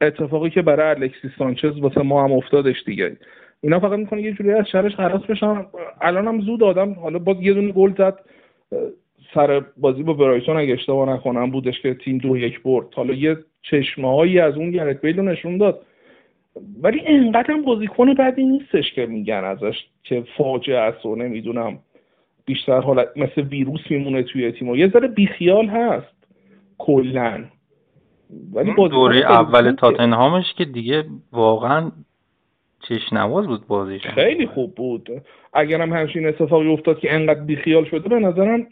اتفاقی که برای الکسی سانچز واسه ما هم افتادش دیگه. اینا فقط می‌کنه یه جوری از شرش خلاص بشن. الان هم زود آدم حالا باز یه دونه گل زد. سر بازی با برایتون اگه اشتباه نکنم بودش که تیم دو یک برد. حالا یه چشمه هایی از اون گرت بیل نشون داد. ولی انقدر هم بازیکن بدی نیستش که میگن ازش که فاجعه است و نمی‌دونم. بیشتر حالا مثل ویروس میمونه توی تیم و یه ذره بیخیال هست. کلا. ولی دوره اول تاتنهامش که دیگه واقعا چشنواز بود بازیش. خیلی خوب بود. اگرم همچین اتفاقی افتاد که انقدر بیخیال شده به نظرم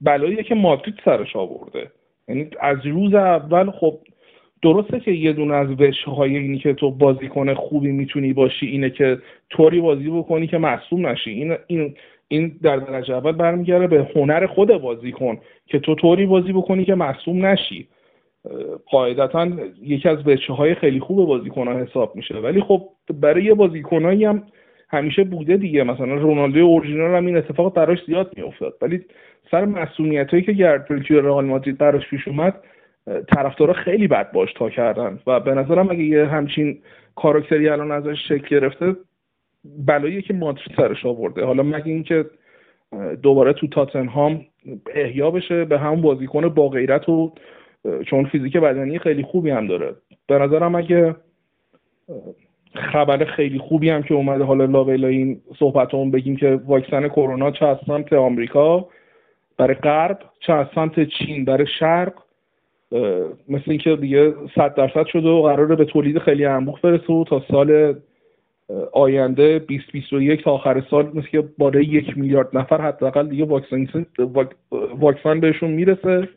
بلاییه که مادرید سرش آورده. یعنی از روز اول خب درسته که یه دونه از های اینی که تو بازیکن خوبی می‌تونی باشی اینه که طوری بازی بکنی که مصوم نشی. این این این در درجه اول برمیگرده به هنر خود بازیکن که تو طوری بازی بکنی که مصوم نشی. قاعدتا یکی از وجه های خیلی خوب بازیکن ها حساب میشه. ولی خب برای یه بازیکنایی هم همیشه بوده دیگه. مثلا رونالدو اورجینال هم این اتفاق براش زیاد میافتاد. ولی سر مسئولیت هایی که گرد توی رئال مادرید براش پیش اومد طرفدارا خیلی بد باش تا کردن. و به نظرم اگه یه همچین کاراکتری الان ازش شکل گرفته بلایی که مادرید سرش آورده. حالا مگه اینکه دوباره تو تاتنهام احیا بشه به همون بازیکن با غیرت و چون فیزیک بدنی خیلی خوبی هم داره. به نظرم اگه خبر خیلی خوبی هم که اومده حالا لاویلا این صحبت هم بگیم که واکسن کرونا چه از آمریکا برای غرب چه از سمت چین برای شرق مثل اینکه دیگه صد درصد شده و قراره به تولید خیلی انبوه برسه و تا سال آینده 2021 تا آخر سال مثل که بالای یک میلیارد نفر حداقل دیگه واکسن واکسن بهشون می‌رسه.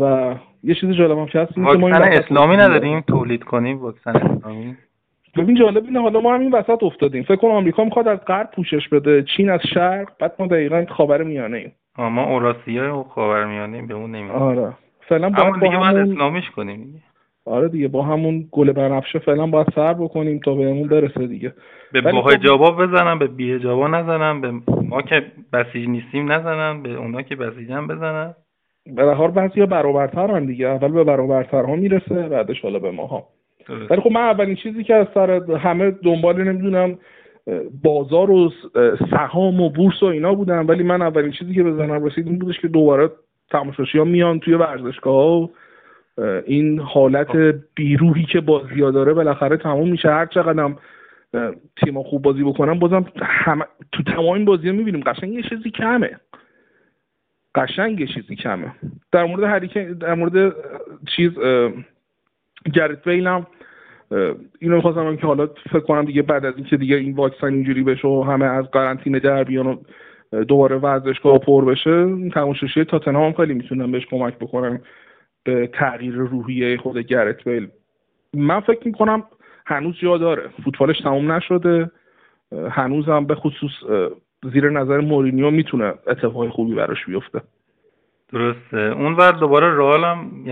و یه چیز جالب هم هست واکسن اسلامی نداریم؟ تولید کنیم واکسن اسلامی؟ ببین جالب اینه حالا ما همین وسط افتادیم. فکر کنم آمریکا می‌خواد از غرب پوشش بده چین از شرق بعد ما دقیقا خاور میانه ایم ما اوراسیا و خاور میانه به اون نمی‌دونم آره. فعلا باید دیگه باید اسلامیش کنیم آره دیگه با همون گل بنفشه فعلا باید سر بکنیم تا بهمون برسه دیگه. به با جابا بزنم به بی جابا نزنم به ما که بسیج نیستیم نزنم به اونا که بسیجن بزنم به هر بعضی ها برابرترن دیگه اول به برابرترها می‌رسه بعدش حالا به ماها. ولی خب من اولین چیزی که از سر همه دنبال نمی‌دونم بازار و سهام و بورس و اینا بودم ولی من اولین چیزی که بزنم رسید این بودش که دوباره تماشاشی ها میان توی ورزشگاه این حالت بیروهی که بازی داره بالاخره تموم میشه. هر چقدر تیم خوب بازی بکنم بازم هم... تو تمام این بازی ها می‌بینیم قشنگ یه چیزی کمه. قشنگ یه چیزی کمه. در مورد هریکن در مورد چیز گرت بیل هم اینو می‌خواستم که حالا فکر کنم دیگه بعد از اینکه دیگه این واکسن اینجوری بشه و همه از قرنطینه در بیان و دوباره ورزشگاه پر بشه تماشاشی تاتنهام هم خیلی می‌تونن بهش کمک بکنن به تغییر روحیه خود گرت بیل. من فکر می‌کنم هنوز جا داره. فوتبالش تموم نشده. هنوز هم به خصوص زیر نظر مورینیو می‌تونه اتفاق خوبی براش بیفته. درسته. اون ور دوباره رئال هم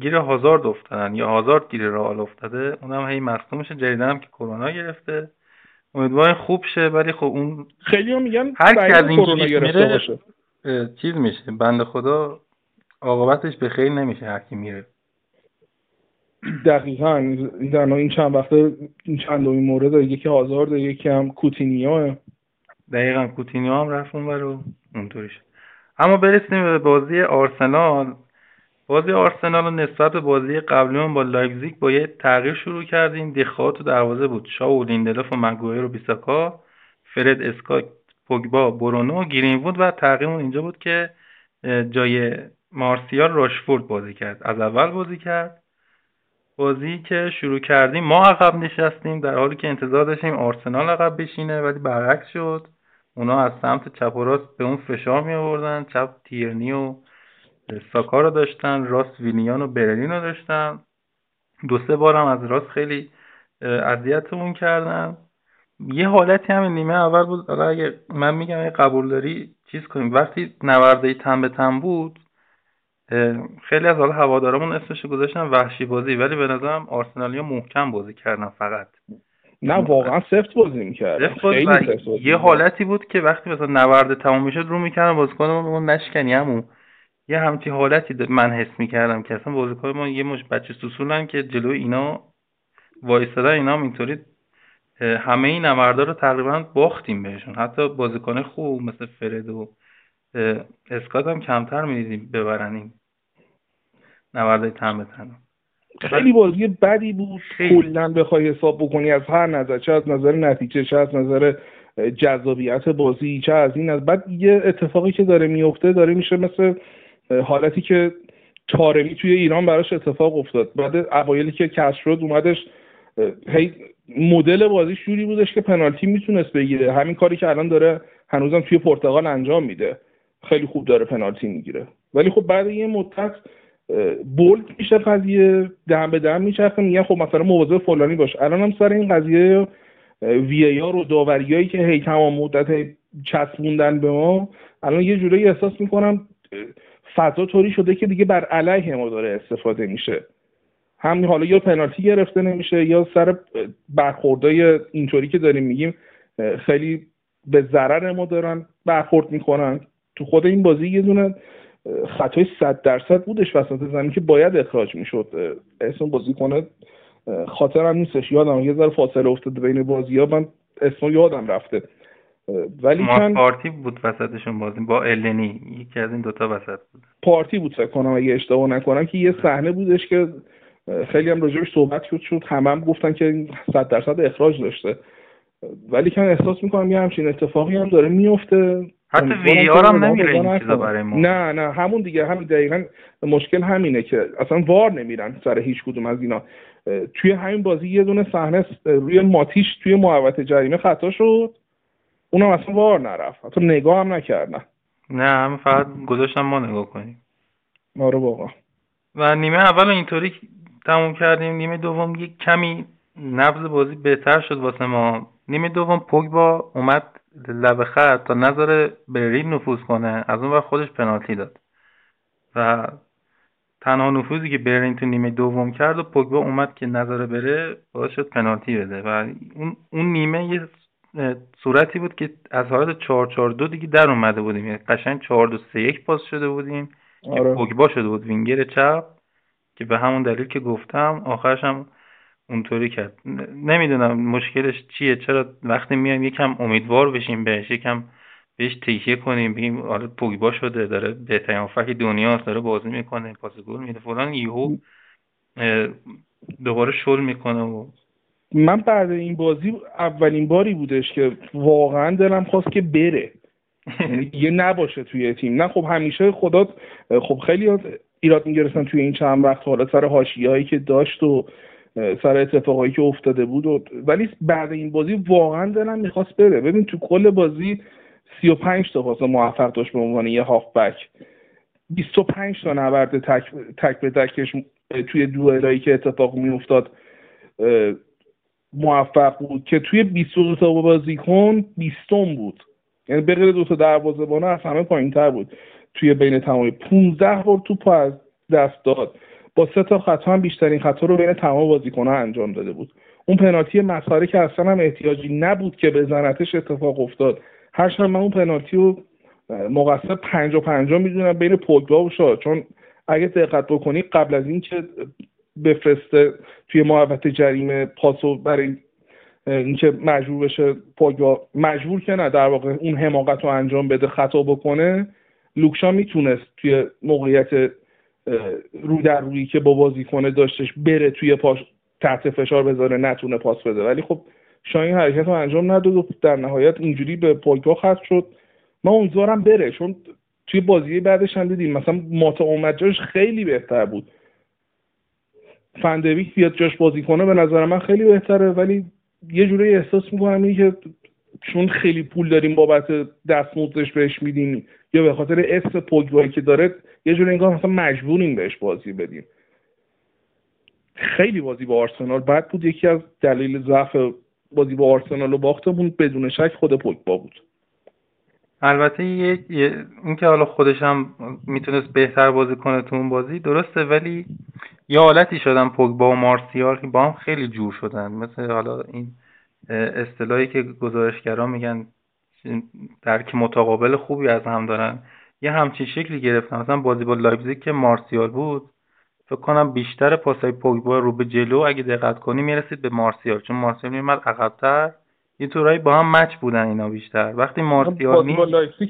گیر هازارد افتادن. یا هازارد گیر رئال افتاده. اونم هی مصدوم میشه جدیدن هم که کرونا گرفته. امیدوارم خوب شه ولی خب اون خیلی هم میگن هر کی از این میره باشه. چیز میشه. بنده خدا عاقبتش به خیر نمیشه هر کی میره. دقیقا. در این چند وقته این چند این مورد یکی هازارد یکی هم کوتینیو. دقیقا. کوتینیو هم رفت اون برو اونطوری شد. اما برسیم به بازی آرسنال. بازی آرسنال نسبت به بازی قبلیمون با لایپزیگ با یه تغییر شروع کردیم. دخیا تو دروازه بود. شاو لیندلوف و مگوایر و بیساکا فرد اسکات پوگبا برونو گرینوود و تغییرمون اینجا بود که جای مارسیال راشفورد بازی کرد. از اول بازی کرد. بازی که شروع کردیم ما عقب نشستیم در حالی که انتظار داشتیم آرسنال عقب بشینه ولی برعکس شد. اونا از سمت چپ و راست به اون فشار می آوردن چپ تیرنی و ساکا رو داشتن راست وینیان و برلین رو داشتن. دو سه بار از راست خیلی اذیتمون کردن. یه حالتی هم نیمه اول بود. اگه من میگم اگه قبول داری چیز کنیم. وقتی نورده تن به تن بود خیلی از حالا هوادارمون اسمش گذاشتن وحشی بازی. ولی به نظرم آرسنالیا محکم بازی کردن فقط. نه واقعا سفت بازی می‌کرد خیلی یه حالتی بود که وقتی مثلا نورده تموم می‌شد رو می‌کردن بازیکن اون نشکنی همون یه همچی حالتی من حس می‌کردم که اصلا بازیکن ما یه مش بچه سوسولن که جلو اینا وایستادن اینا هم اینطوری همه این نوردا رو تقریبا باختیم بهشون. حتی بازیکن خوب مثل فرد و اسکات هم کمتر می‌دیدیم ببرنیم. نورده تن به تن. خیلی بازی بدی بود. کلا بخوای حساب بکنی از هر نظر چه از نظر نتیجه چه از نظر جذابیت بازی چه از این از بعد یه اتفاقی که داره میفته داره میشه مثل حالتی که تارمی توی ایران براش اتفاق افتاد. بعد اوایلی که کسر شد اومدش هی مدل بازی شوری بودش که پنالتی می‌تونست بگیره. همین کاری که الان داره هنوزم توی پرتغال انجام میده. خیلی خوب داره پنالتی می‌گیره. ولی خب بعد یه مدت بولد میشه قضیه دم به دم میچرخه میگن خب مثلا مواظب فلانی باش. الان هم سر این قضیه وی آر و داوریایی که هی تمام مدت چسبوندن به ما الان یه جورایی احساس می‌کنم فضا طوری شده که دیگه بر علیه ما داره استفاده میشه. هم حالا یا پنالتی گرفته نمیشه یا سر برخوردای اینطوری که داریم میگیم خیلی به ضرر ما دارن برخورد می‌کنن. تو خود این بازی یه دونه خطای صد درصد بودش وسط زمین که باید اخراج می‌شد. اسم بازی کنه خاطرم نیستش. یادم یه ذره فاصله افتاده بین بازی ها من اسم یادم رفته. ولی چند پارتی بود وسطشون بازی. با النی یکی از این دوتا وسط بود. پارتی بود فکر کنم اگه اشتباه نکنم که یه صحنه بودش که خیلی هم راجبش صحبت شد. شد همه هم گفتن که صد درصد اخراج داشته. ولی که احساس می‌کنم یه همچین اتفاقی هم داره میفته حتی وی آر هم نمیره این چیزا برای ما. نه نه همون دیگه همین دقیقا مشکل همینه که اصلا وار نمیرن سر هیچ کدوم از اینا. توی همین بازی یه دونه صحنه روی ماتیش توی محوطه جریمه خطا شد. اونم اصلا وار نرفت. حتی نگاه هم نکردن. نه هم فقط گذاشتم ما نگاه کنیم. آره واقعا. و نیمه اول اینطوری تموم کردیم. نیمه دوم یک کمی نبض بازی بهتر شد واسه ما. نیمه دوم پوگبا اومد لب خط تا نظر برین نفوذ کنه. از اون خودش پنالتی داد. و تنها نفوذی که برین تو نیمه دوم کرد و پوگبا اومد که نظر بره باعث شد پنالتی بده. و اون, اون نیمه یه صورتی بود که از حالت 4 4 2 دیگه در اومده بودیم. یعنی قشنگ 4 2 3 1 پاس شده بودیم. آره. که پوگبا شده بود. وینگر چپ. که به همون دلیل که گفتم آخرش هم اونطوری کرد. نمی‌دونم مشکلش چیه. چرا وقتی میایم یکم امیدوار بشیم بهش یکم بهش تکیه کنیم بگیم آره پوگبا شده داره بهترین هافک دنیاست داره بازی می‌کنه پاس گل میده. فلان یهو دوباره شل می‌کنه و من بعد این بازی اولین باری بودش که واقعا دلم خواست که بره. یه نباشه توی تیم. نه خب همیشه خدا خب خیلی ایراد می‌گرفتن توی این چند وقت حالا سر هایی که داشت و سر اتفاقایی که افتاده بود و ولی بعد این بازی واقعا دلم می‌خواست بره. ببین تو کل بازی 35 تا پاس موفق داشت به عنوان یه هافبک. 25 تا نبرد تک, تک به تکش توی دوئلایی که اتفاق میافتاد موفق بود. که توی 22 تا بازیکن 20 بود. یعنی به غیر دو تا دروازه‌بان از همه بود. توی بین تمام 15 بار توپ از دست داد. با سه تا خطا هم بیشترین خطا رو بین تمام بازیکن‌ها انجام داده بود. اون پنالتی مسخره که اصلا هم احتیاجی نبود که بزنتش اتفاق افتاد. هرچند من اون پنالتی رو مقصر پنج و پنجا می‌دونم بین پوگبا و شاد چون اگه دقت بکنی قبل از اینکه بفرسته توی محوطه جریمه پاسو برای اینکه مجبور بشه پوگبا مجبور که نه در واقع اون حماقت رو انجام بده خطا بکنه لوکشا می‌تونست توی موقعیت رو در روی که با بازیکنه داشتش بره توی پاش تحت فشار بذاره نتونه پاس بده. ولی خب شاین حرکت رو انجام نداد و در نهایت اینجوری به پوگبا خط شد. من امیدوارم بره چون توی بازی بعدش هم دیدیم مثلا ماتا اومد جاش خیلی بهتر بود. فندویک بیاد جاش بازی کنه به نظر من خیلی بهتره ولی یه جوری احساس می‌کنم اینه که چون خیلی پول داریم بابت دستمزدش بهش میدیم یا به خاطر اسم پوگبایی که داره یه جوری انگار مثلا مجبوریم بهش بازی بدیم. خیلی بازی با آرسنال بعد بود. یکی از دلیل ضعف بازی با آرسنال و باختمون بدون شک خود پوگبا بود. البته یه اینکه حالا خودش هم می‌تونست بهتر بازی کنه تو اون بازی درسته ولی یه حالتی شدن پوگبا و مارسیال که با هم خیلی جور شدن. مثل حالا این اصطلاحی که گزارشگران میگن درک متقابل خوبی از هم دارن. یه همچین شکلی گرفتن مثلا بازی با لایپزیگ که مارسیال بود فکر کنم بیشتر پاسای پوگبا رو به جلو اگه دقت کنی می‌رسید به مارسیال. چون مارسیال میومد عقبتر. یه طورایی با هم مچ بودن اینا بیشتر. وقتی مارسیال می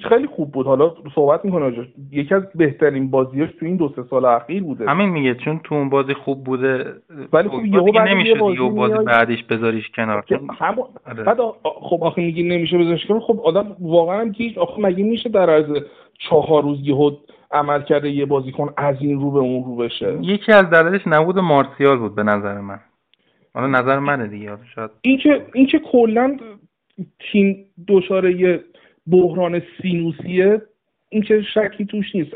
خیلی خوب بود. حالا صحبت می‌کنه یکی از بهترین بازیاش تو این دو سه سال اخیر بوده. همین میگه چون تو اون بازی خوب بوده ولی خب یهو بعد نمیشه بازی, بازی بعدش بذاریش کنار. هم... آره. بعد خب آخه میگی نمیشه بذاریش کنار. خب آدم واقعا هم گیج آخه مگه میشه در عرض چهار روز یهو عمل کرده یه بازیکن از این رو به اون رو بشه؟ یکی از دلایلش نبود مارسیال بود به نظر من. حالا نظر منه دیگه شاید. این که این که کلا تیم دچار یه بحران سینوسیه این که شکی توش نیست.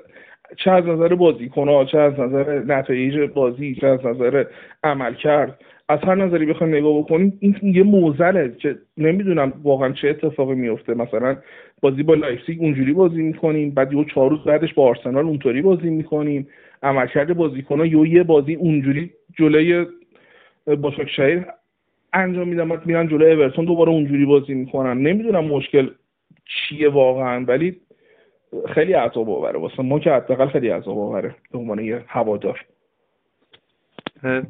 چه از نظر بازیکنها چه از نظر نتایج بازی چه از نظر عمل کرد. از هر نظری بخوایم نگاه بکنیم این یه معضله که نمی‌دونم واقعا چه اتفاقی میفته مثلا بازی با لایپزیگ اونجوری بازی می‌کنیم بعد یه چهار روز بعدش با آرسنال اونطوری بازی می‌کنیم. عملکرد بازیکنها یه بازی اونجوری جلوی باشاکشهیر انجام میدن بعد میرن جلوی اورتون دوباره اونجوری بازی می‌کنن. نمی‌دونم مشکل چیه واقعا ولی خیلی عذاب آوره. واسه ما که حداقل خیلی عذاب آوره به عنوان یه هوادار.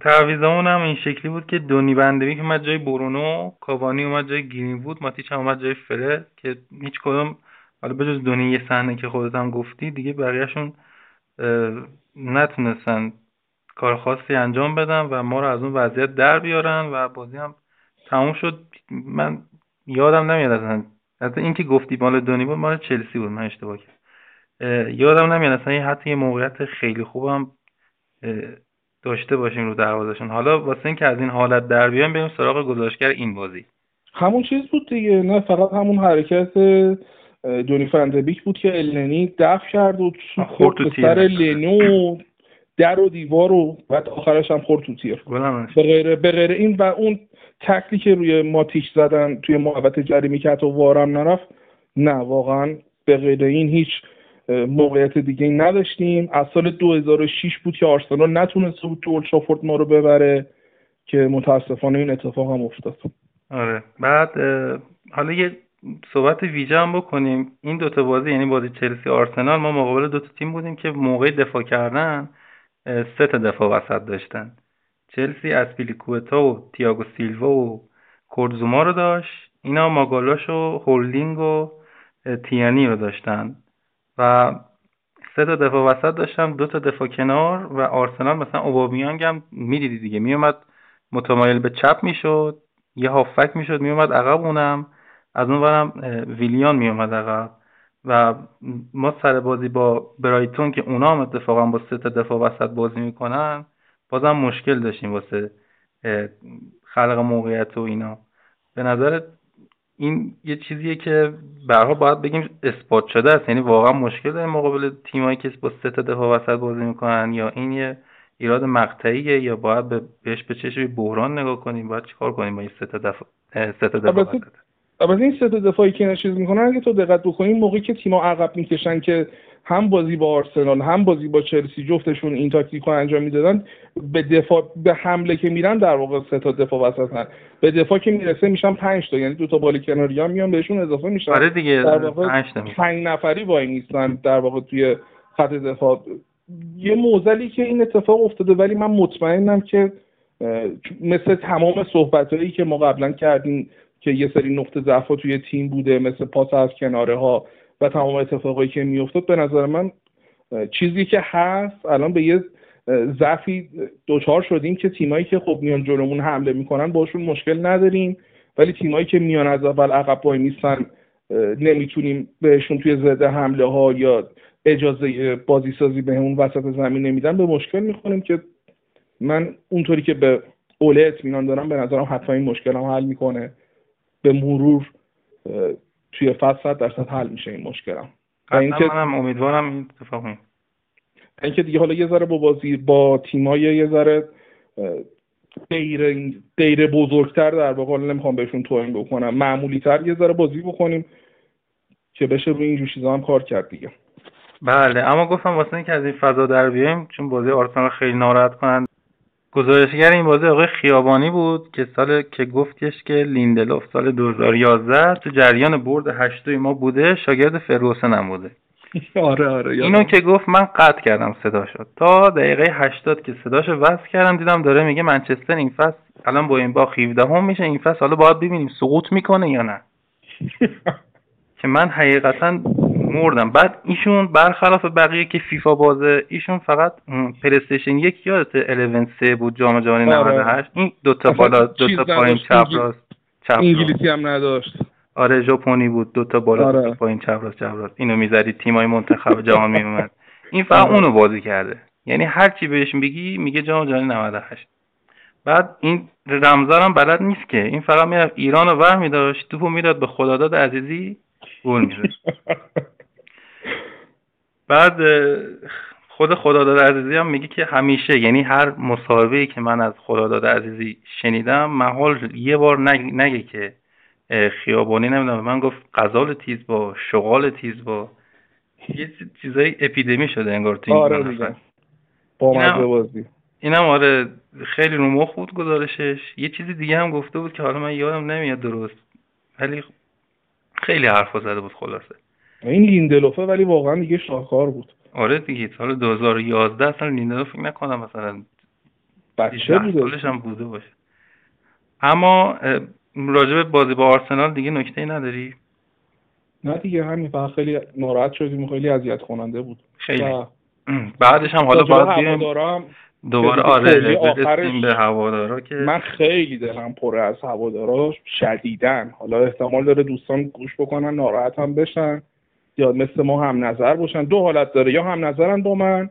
تعویضمون هم این شکلی بود که دونی بندوی که اومد جای برونو کاوانی اومد جای گیرین بود ماتیچ هم اومد جای فره که هیچ کدوم حالا بجز دونی یه صحنه که خودت هم گفتی دیگه بقیهشون نتونستن کار خاصی انجام بدن و ما رو از اون وضعیت در بیارن و بازی هم تموم شد. من یادم نمیاد اصلا. حتی این که گفتی مال دونی بود مال چلسی بود. من اشتباه کردم. یادم نمیاد اصلا حتی یه موقعیت خیلی خوبم داشته باشیم رو دروازشون حالا واسه اینکه از این حالت در بیایم بریم سراغ گزارشگر این بازی. همون چیز بود دیگه. نه فقط همون حرکت دونی فندبیک بود که النی دفع کرد و خورد تو سر لنو. در و دیوار و بعد آخرش هم خورد تو تیر. به غیر به غیر این و اون تکلی که روی ماتیش زدن توی محوت جریمی که حتی وارم نرفت نه واقعا به غیر این هیچ موقعیت دیگه نداشتیم. از سال 2006 بود که آرسنال نتونسته بود تو اولترافورد ما رو ببره که متاسفانه این اتفاق هم افتاد. آره. بعد حالا یه صحبت ویژه هم بکنیم. این دوتا بازی یعنی بازی چلسی آرسنال ما مقابل دوتا تیم بودیم که موقع دفاع کردن سه تا دفاع وسط داشتن. چلسی از پیلیکوتا و تیاگو سیلوا و کورزوما رو داشت. اینا ماگالاش و هولدینگ و تیانی رو داشتن. و سه تا دفاع وسط داشتم دو تا دفاع کنار و آرسنال مثلا اوبامیانگ هم می‌دیدی دیگه. میومد متمایل به چپ می‌شد یه هافک می‌شد میومد عقب اونم. از اون برم ویلیان میومد عقب. و ما سر بازی با برایتون که اونا هم اتفاقا با سه تا دفاع وسط بازی می‌کنن بازم مشکل داشتیم واسه خلق موقعیت و اینا. به نظر این یه چیزیه که برها باید بگیم اثبات شده است یعنی واقعا مشکل داره مقابل تیمایی که با سه تا دفاع وسط بازی می‌کنن یا این یه ایراد مقطعیه یا باید به بهش به چشم بحران نگاه کنیم باید چیکار کنیم با این سه تا دفاع سه تا دفاع وسط؟ این سه دفاعی که چیز می‌کنن اگه تو دقت بکنیم موقعی که تیم‌ها عقب می‌کشن که هم بازی با آرسنال هم بازی با چلسی جفتشون این تاکتیک رو انجام می‌دادن به دفاع به حمله که میرن در واقع سه تا دفاع وسطن. به دفاع که می‌رسه میشن پنج تا یعنی دو تا بال کناری هم میان بهشون اضافه میشن. آره دیگه در واقع پنج نفری وای نیستن در واقع توی خط دفاع. یه موزلی که این اتفاق افتاده ولی من مطمئنم که مثل تمام صحبتهایی که ما قبلا کردیم که یه سری نقطه ضعف توی تیم بوده مثل پاس از کناره ها و تمام اتفاقایی که میافتاد. به نظر من چیزی که هست الان به یه ضعفی دچار شدیم که تیمایی که خب میان جلومون حمله می‌کنن باشون مشکل نداریم. ولی تیمایی که میان از اول عقب وای میستن نمی‌تونیم بهشون توی زده حمله ها یا اجازه بازی سازی به اون وسط زمین نمیدن به مشکل می‌خوریم که من اونطوری که به اوله اطمینان دارم به نظرم حتما این مشکل هم حل می‌کنه. به مرور توی فصل درصد حل میشه این مشکلم. اینکه منم امیدوارم این اتفاق اینکه دیگه حالا یه ذره با بازی با تیمای یه ذره غیر غیر بزرگتر در واقع نمی‌خوام بهشون توهین بکنم. معمولی تر یه ذره بازی بکنیم که بشه روی اینجور چیزا هم کار کرد دیگه. بله اما گفتم واسه اینکه از این فضا در بیایم چون بازی آرسنال خیلی ناراحت کنند گزارشگر این بازی آقای خیابانی بود که سال که گفتش که لیندلوف سال 2011 تو جریان برد هشتوی ما بوده شاگرد فروسن هم بوده. آره آره اینو که گفت من قطع کردم صدا شد. تا دقیقه 80 که صداشو وصل کردم دیدم داره میگه منچستر این فصل الان با این با 17 هم میشه این فصل حالا باید ببینیم سقوط می‌کنه یا نه. که من حقیقتا مردم. بعد ایشون برخلاف بقیه که فیفا بازه ایشون فقط پلیستیشن یک یادت 11 3 بود جام جهانی 98 آره. این دو تا بالا دو تا پایین چپ راست چپ انگلیسی هم نداشت. آره ژاپنی بود دو تا بالا آره. دو تا پایین چپ راست چپ راست. اینو می‌ذاری تیمای منتخب جهان میومد این فقط آره. اونو بازی کرده. یعنی هر چی بهش میگی میگه جام جهانی 98 بعد این رمزارم بلد نیست که. این فقط می‌رفت ایران رو ور میداشت توپو می‌داد به خداداد عزیزی گل می‌زد. بعد خود خداداد عزیزی هم میگه که همیشه یعنی هر مصاحبه که من از خداداد عزیزی شنیدم محال یه بار نگه, که خیابانی نمی‌دونم من گفت غزال تیز با شغال تیز با یه چیزای اپیدمی شده انگار تو این آره بازی. اینم آره خیلی رو مخ بود گزارشش. یه چیزی دیگه هم گفته بود که حالا من یادم نمیاد درست ولی خیلی حرف زده بود خلاصه. این لیندلوفه ولی واقعا دیگه شاهکار بود. آره دیگه سال 2011 اصلا لیندلوف نکنم مثلا بچه بوده. سالش هم بوده باشه. اما راجب بازی با آرسنال دیگه نکته نداری؟ نه دیگه همین فقط خیلی ناراحت شدیم خیلی اذیت کننده بود. خیلی. بعدش هم حالا باید دوباره آره آخرش به هوادارا که من خیلی دلم پره از هوادارا شدیدن. حالا احتمال داره دوستان گوش بکنن ناراحت هم بشن. یا مثل ما هم نظر باشن. دو حالت داره یا هم نظرن با من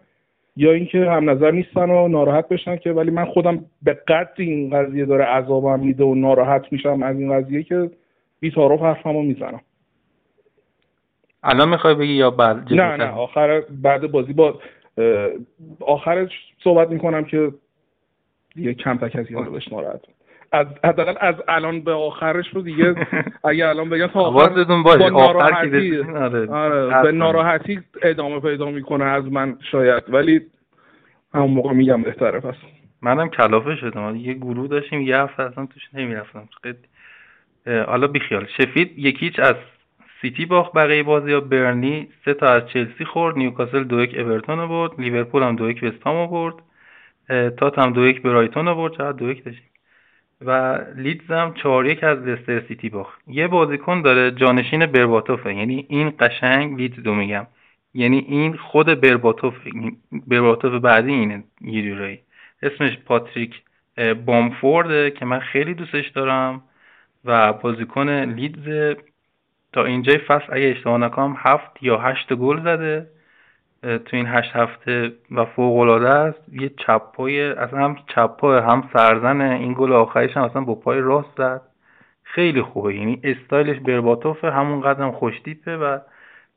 یا اینکه هم نظر نیستن و ناراحت بشن که ولی من خودم به قدر این قضیه داره عذابم میده و ناراحت میشم از این قضیه که بی تعارف حرفمو می‌زنم. الان می‌خوای بگی یا بعد نه نه آخر بعد بازی با آخرش صحبت می‌کنم که دیگه کم تا کسی بهش ناراحت از حداقل از الان به آخرش رو دیگه اگه الان بگم تا آخر با ناراحتی. آره, آره به ناراحتی ادامه پیدا می‌کنه از من شاید. ولی همون موقع میگم بهتره پس. منم کلافه شدم. یه گروه داشتیم یه هفته اصلا توش نمی‌رفتم. حالا بیخیال. شفید یکیچ از سیتی باخت بقیه بازی ها برنی سه تا از چلسی خورد نیوکاسل دو یک اورتون برد لیورپول هم دو یک وستهام برد تاتنهام دو یک برایتون برد چقدر دو یک داشتیم؟ و لیدز هم چهار یک از لستر سیتی باخت. یه بازیکن داره جانشین برباتوفه. یعنی این قشنگ لیدز دو میگم. یعنی این خود برباتوف برباتوف بعدی اینه یه جورایی اسمش پاتریک بامفورده که من خیلی دوستش دارم و بازیکن لیدز تا اینجای فصل اگه اشتباه نکنم هفت یا هشت گل زده. تو این هشت هفته و فوق العاده است. یه چپ پای اصلا هم چپ پای هم سرزنه این گل آخریش هم اصلا با پای راست زد. خیلی خوبه. یعنی استایلش برباتوفه همون قدم خوشتیپه و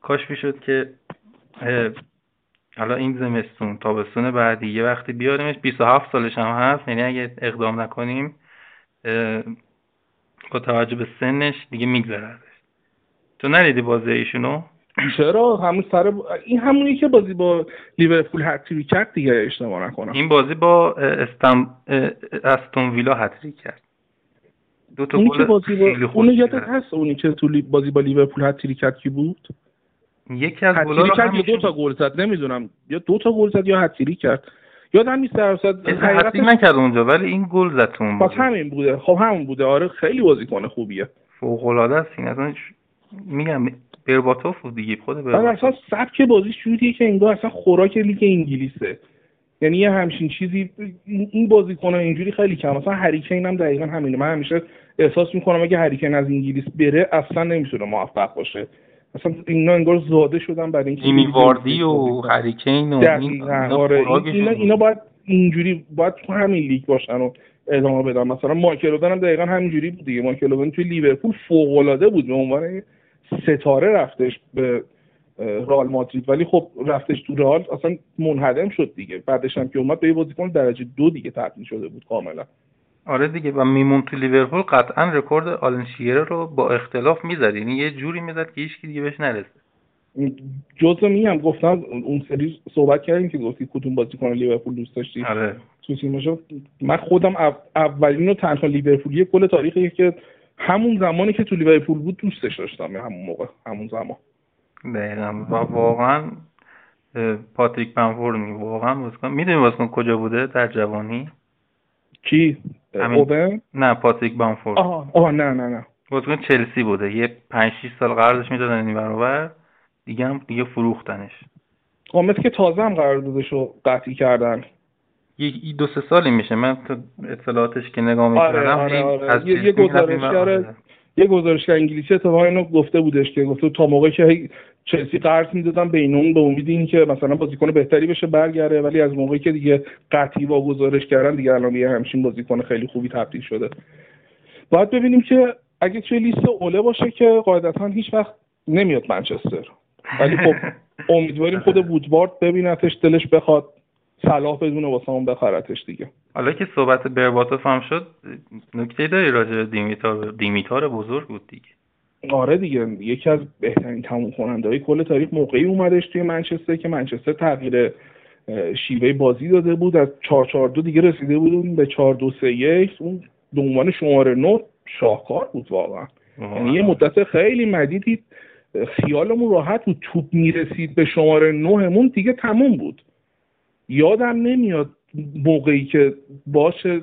کاش می‌شد که حالا این زمستون تابستون بعدی. یه وقتی بیاریمش 27 سالش هم هست. یعنی اگه اقدام نکنیم با توجه به سنش دیگه میگذره تو ندیدی بازی ایشونو؟ چرا؟ همون سر این همونی که بازی با لیورپول هتری کرد دیگه اشتباه نکنم. این بازی با استم استون ویلا هتری کرد. دو تا گل بازی با اون یادت هست؟ اونی که تو بازی با لیورپول هتری کرد کی بود؟ یکی از رو کرد دو تا گل زد؟ نمی‌دونم. یا دو تا گل زد یا هتری کرد. یادم نیست درصد حقیقتا نکرد اونجا ولی این گل زد تو اون همین بوده. خب همون بوده. آره خیلی بازیکن خوبیه. فوق العاده است. این اصلا میگم برباتوف بود دیگه خود برباتوف. اصلا سبک بازیش جوریه که انگار اصلا خوراک لیگ انگلیسه. یعنی یه همچین چیزی این بازیکن اینجوری خیلی کم. مثلا هریکین هم دقیقا همینه. من همیشه احساس می‌کنم اگه هریکین از انگلیس بره اصلا نمی‌تونه موفق باشه. اصلا اینا انگار زاده شدن برای اینکه ایمی واردی و هریکین و این آره. اینا, اینا باید اینجوری باید تو همین لیگ باشن و ادامه بدن. مثلا مایکل هم دقیقا همینجوری بود دیگه. مایکل توی لیورپول فوق العاده بود به عنوان ستاره رفتش به رئال مادرید. ولی خب رفتش تو رئال اصلا منهدم شد دیگه. بعدش هم که اومد به یه بازیکن درجه دو دیگه تبدیل شده بود کاملا. آره دیگه اوون میموند تو لیورپول قطعا رکورد آلن رو با اختلاف می‌زد. یعنی یه جوری می‌زد که هیچ دیگه بهش نرسه جزء میگم گفتم اون سری صحبت کردیم که گفتی کدوم بازیکن لیورپول دوست داشتی؟ آره. تو من خودم اولین و تنها لیورپولی کل تاریخی که همون زمانی که تو لیورپول بود دوستش داشتم همون موقع همون زمان. دقیقا. و واقعا پاتریک بنفورد می واقعا بازیکن می‌دونی بازیکن کجا بوده؟ در جوانی؟ کی؟ اوبن نه پاتریک بنفورد آها آه نه نه نه. بازیکن چلسی بوده. یه 5 6 سال قرضش می‌دادن این برابر. دیگه هم دیگه فروختنش. خب که تازه هم قراردادش رو قطعی کردن. یه دو سه سالی میشه. من تو اطلاعاتش که نگاه می‌کردم آره آره. آره. یه, یه گزارشگر یه گزارشگر انگلیسی اتفاقا اینو گفته بودش که گفته تا موقعی که چلسی قرض می‌دادن بین اون به امید اینکه مثلا بازیکن بهتری بشه برگرده ولی از موقعی که دیگه قطعی با گزارش کردن دیگه الان یه همچین بازیکن خیلی خوبی تبدیل شده. باید ببینیم که اگه توی لیست اوله باشه که قاعدتا هیچ وقت نمیاد منچستر. ولی خب امیدواریم خود وودوارد ببینتش دلش بخواد. صلاح بدونه واسه اون بخرتش دیگه. حالا که صحبت برباتوف هم شد نکته داری راجع به دیمیتار دیمیتار بزرگ بود دیگه. آره دیگه. یکی از بهترین تموم کننده های کل تاریخ موقعی اومدش توی منچستر که منچستر تغییر شیوه بازی داده بود. از 4 4 2 دیگه رسیده بود به 4 2 3 1 اون به عنوان شماره 9 شاهکار بود واقعا. یعنی یه مدت خیلی مدیدی خیالمون راحت بود. توپ می‌رسید به شماره 9 مون دیگه تموم بود. یادم نمیاد موقعی که باشه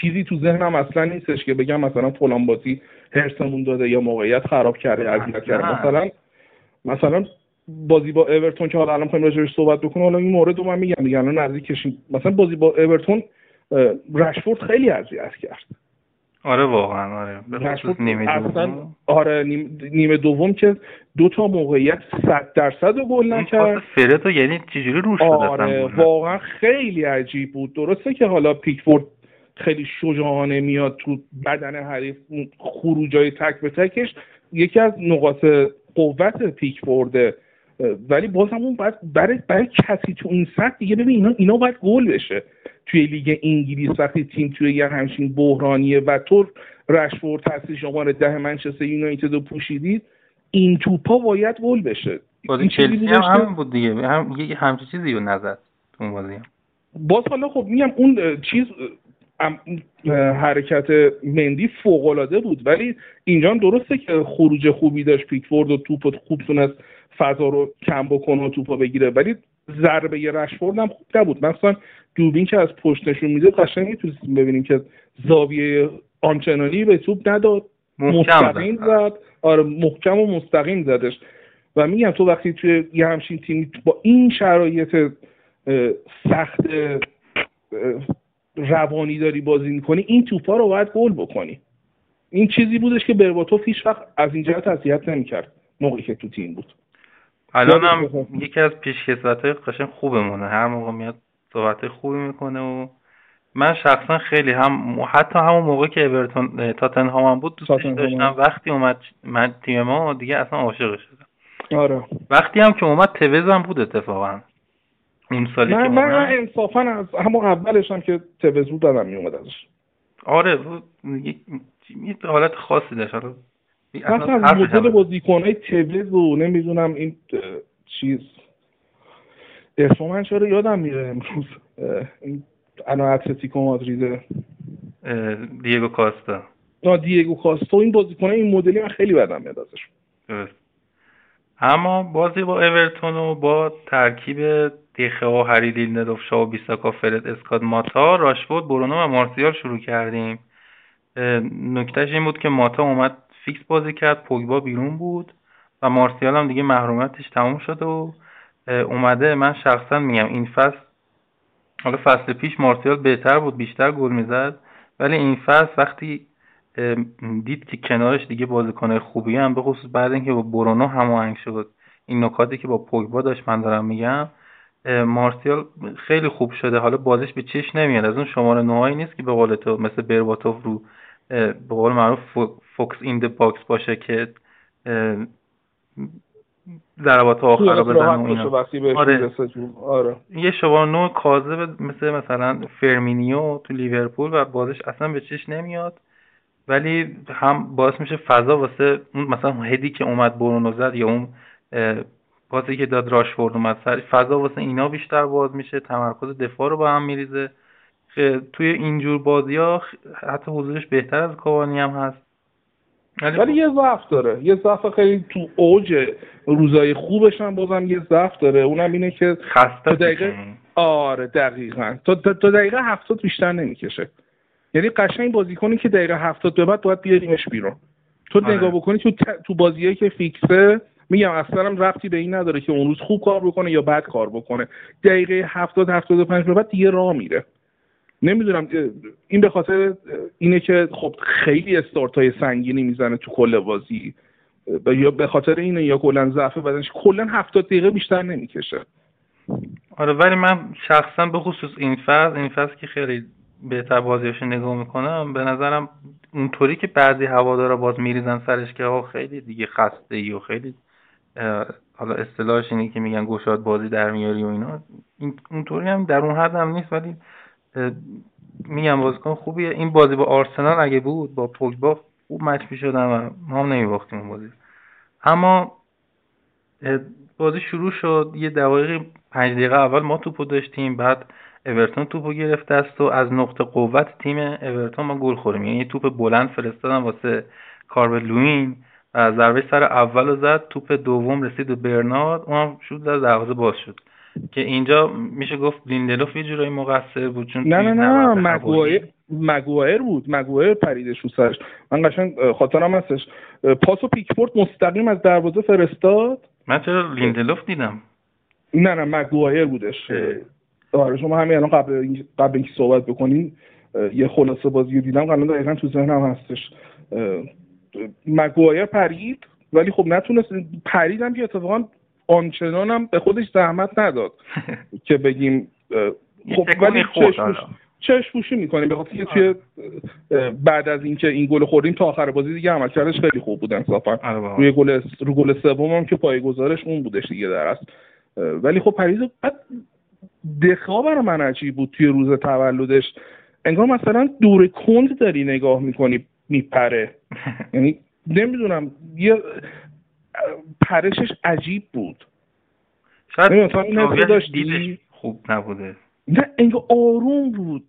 چیزی تو ذهنم اصلا نیستش که بگم مثلا فلان بازی هرسمون داده یا موقعیت خراب کرده اذیت کرده. مثلا مثلا بازی با اورتون که حالا الان می‌خوایم راجعش صحبت بکنیم حالا این مورد رو من میگم دیگه الان نزدیکشیم مثلا بازی با اورتون رشفورد خیلی اذیت کرد. آره واقعا آره. نیمه دوم. آره نیمه دوم که دو تا موقعیت 100 درصد رو گل نکرد. فرتو یعنی چجوری روش آره واقعا خیلی عجیب بود. درسته که حالا پیکفورد خیلی شجاعانه میاد تو بدن حریف خروجای تک به تکش. یکی از نقاط قوت پیکفورده. ولی باز اون باید برای, برای کسی تو این سطح دیگه ببین اینا اینا باید گل بشه. توی لیگ انگلیس وقتی تیم توی یه همچین بحرانیه و تو رشفورد هستی شماره ده منچستر یونایتد رو پوشیدید این توپا باید گل بشه. بازی چلسی هم همین بود دیگه. هم یه همچین چیزی رو نزد اون بازی هم. باز حالا خب میگم اون چیز حرکت مندی فوق العاده بود ولی اینجا درسته که خروج خوبی داشت. پیکفورد و توپ خوب تونست فضا رو کم بکنه و توپا بگیره ولی ضربه رشفورد هم خوب نبود. مثلا دوبین که از پشت نشون میده قشنگ می‌تونستیم ببینیم که زاویه آنچنانی به توپ نداد. مستقیم زد. آره محکم و مستقیم زدش. و میگم تو وقتی توی یه همچین تیمی با این شرایط سخت روانی داری بازی می‌کنی این توپا رو باید گل بکنی. این چیزی بودش که برباتوف هیچ وقت از این جهت اذیت نمی‌کرد. موقعی که تو تیم بود. الان هم یکی از پیشکسوت های قشنگ خوبمونه. هر موقع میاد صحبت خوبی می‌کنه و من شخصا خیلی هم حتی همون موقع که اورتون تاتنهام هم بود دوستش داشتم وقتی اومد من تیم ما دیگه اصلا عاشق شدم. آره. وقتی هم که اومد توز هم بود اتفاقا. اون سالی من که من اومد. انصافا از همون اولش هم که توز بود دادم میومد ازش. آره. یه حالت خاصی داشت. حالا مثلا از مدل بازیکنهای توز و نمی‌دونم این چیز اسم من چرا یادم میره امروز؟ الان اتلتیکو مادریده اه، دیگو کاستا. آه، دیگو کاستو این بازیکنه این مدلی من خیلی بدم میاد ازش. درست. اما بازی با اورتون و با ترکیب دیخه و هری لیلندلوف شاو بیساکا فرد اسکات ماتا راشفورد برونو و مارسیال شروع کردیم. نکتهش این بود که ماتا اومد فیکس بازی کرد پوگبا بیرون بود و مارسیال هم دیگه محرومیتش تموم شد و اومده من شخصا میگم این فصل حالا فصل پیش مارسیال بهتر بود بیشتر گل می‌زد ولی این فصل وقتی دید که کنارش دیگه بازیکنهای خوبی هم به خصوص بعد اینکه با برونو هماهنگ شد این نکاتی که با پوگبا داشت من دارم میگم مارسیال خیلی خوب شده حالا بازیش به چش نمیاد از اون شماره نهایی نیست که به قول تو مثل برباتوف رو به قول معروف fo- fox in the box باشه که ضربات آخر رو بزنه اینا آره. آره. یه نه کاذب مثل مثلا فرمینیو تو لیورپول و بازیش اصلا به چش نمیاد ولی هم باعث میشه فضا واسه اون مثلا هدی که اومد برونو زد یا اون پاسی که داد راشفورد اومد سر فضا واسه اینا بیشتر باز میشه تمرکز دفاع رو به هم میریزه. توی اینجور بازی ها حتی حضورش بهتر از کاوانی هم هست. ولی یه ضعف داره. یه ضعف خیلی تو اوج روزای خوبش هم بازم یه ضعف داره. اونم اینه که خسته دقیقه. آره دقیقا. تا, تا, تا دقیقه هفتاد بیشتر نمی‌کشه. یعنی قشنگ بازیکنی که دقیقه هفتاد به بعد باید بیاریمش بیرون. تو آره. نگاه بکنی تو ت- تو بازیایی که فیکسه میگم اصلا هم ربطی به این نداره که اون روز خوب کار بکنه یا بد کار بکنه. دقیقه هفتاد هفتاد و پنج به بعد دیگه راه میره. نمی‌دونم این به خاطر اینه که خب خیلی استارت های سنگینی می‌زنه تو کل بازی. یا به خاطر اینه یا کلا ضعف بدنش. کلا هفتاد دقیقه بیشتر نمی‌کشه. آره ولی من شخصا به خصوص این فصل این فصل که خیلی بهتر بازیاشو نگاه می‌کنم به نظرم اونطوری که بعضی هوادارا باز میریزن سرش که آقا خیلی دیگه خسته ای و خیلی حالا اصطلاحش اینه که میگن گشاد بازی در میاری و اینا. این اونطوری هم در اون حد هم نیست ولی میگم بازیکن خوبیه. این بازی با آرسنال اگه بود با پوگبا خوب مچ می‌شدن و ما هم نمیباختیم اون بازی. اما بازی شروع شد. یه دقایقی پنج دقیقه اول ما توپو داشتیم. بعد اورتون توپو گرفت دست و از نقطه قوت تیم اورتون ما گل خوریم یعنی توپ بلند فرستادن واسه کالورت لوین و ضربه سر اول رو زد. توپ دوم رسید به برنارد. اونم شد زد دروازه باز شد. که اینجا میشه گفت لیندلوف یه جورایی مقصر بود چون نه نه نه مگوایر مگوایر بود. مگوایر پریدش رو سرش. من قشنگ خاطرم هستش. پاسو پیکفورد مستقیم از دروازه فرستاد. من چرا لیندلوف دیدم؟ نه نه مگوایر بودش. آره شما همین الان قبل قبل اینکه صحبت بکنین یه خلاصه بازی رو دیدم. قبلا دقیقا تو ذهنم هستش. مگوایر پرید ولی خب نتونست پریدم که اتفاقا آنچنان هم به خودش زحمت نداد که بگیم خب ولی خورد چشم حالا. چشم پوشی می‌کنه به خاطر اینکه توی اه، بعد از اینکه این گل خوردیم تا آخر بازی دیگه عملکردش خیلی خوب بود انصافا. آره. روی گل رو گل سوم هم که پایگزارش اون بودش دیگه در اصل. اه، ولی خب پریز بعد دخا برای من عجیب بود توی روز تولدش. انگار مثلا دور کند داری نگاه می‌کنی میپره. یعنی نمی‌دونم یه پرشش عجیب بود. شاید این داشتی؟ خوب نبوده. نه انگار آروم بود.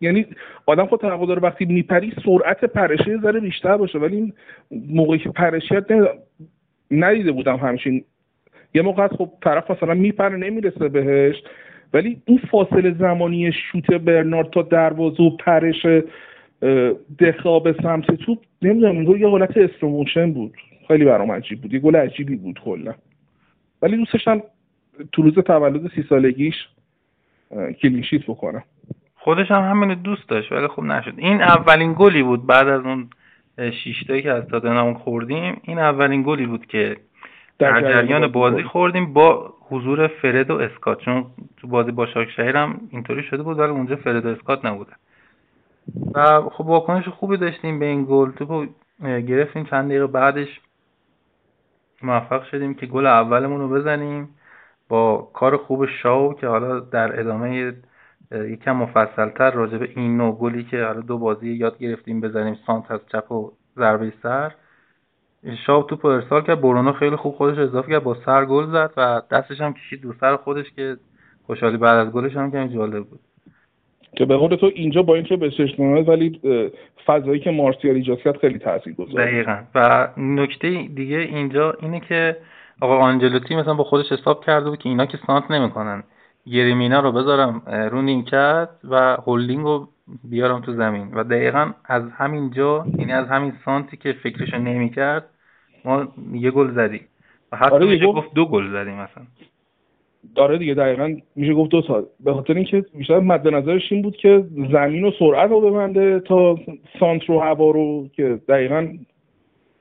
یعنی آدم خود توقع داره وقتی میپری سرعت پرشه یه ذره بیشتر باشه ولی این موقعی که پرشیت ندیده بودم همچین. یه موقع خب طرف مثلا میپره نمی‌رسه بهش ولی اون فاصله زمانی شوت برنارد تا دروازه و پرش دخیا به سمت توپ نمی‌دونم یه حالت slow motion بود. خیلی برام عجیب بود. یه گل عجیبی بود کلا. ولی دوستش هم تو روز تولد سی سالگیش clean sheet بکنه. خودش هم همینو دوست داشت ولی خب نشد. این اولین گلی بود بعد از اون شیشتایی که از تاتنهام خوردیم این اولین گلی بود که در جریان بازی خوردیم با حضور فرد و اسکات. چون تو بازی با شاکشهر هم اینطوری شده بود ولی اونجا فرد و اسکات نبودن. و خب واکنش خوبی داشتیم به این گل. تو گرفتیم چند دقیقه بعدش موفق شدیم که گل اولمون رو بزنیم با کار خوب شاو که حالا در ادامه یکم مفصلتر راجع به این نوع گلی که حالا دو بازی یاد گرفتیم بزنیم سانت از چپ و ضربه سر. شاب توپ ارسال کرد برونو خیلی خوب خودش اضافه کرد با سر گل زد و دستش هم کشید دو سر خودش که خوشحالی بعد از گلش هم که جالب بود. که به قول تو اینجا با اینکه به چشم ولی فضایی که مارسیال ایجاد کرد خیلی تاثیر گذاشت دقیقا. و نکته دیگه اینجا اینه که آقا آنجلوتی مثلا با خودش حساب کرده بود که اینا که سانت نمی‌کنن. گریمینا رو بذارم رو نیمکت و هولدینگ رو بیارم تو زمین. و دقیقا از همین جا یعنی از همین سانتی که فکرشو نمی‌کرد ما یه گل زدیم. و حتی آره گفت دو گل زدیم مثلا. داره دیگه دقیقا میشه گفت دو تا به خاطر اینکه بیشتر مد نظرش این بود که زمین و سرعت رو ببنده تا سانت رو هوا رو که دقیقا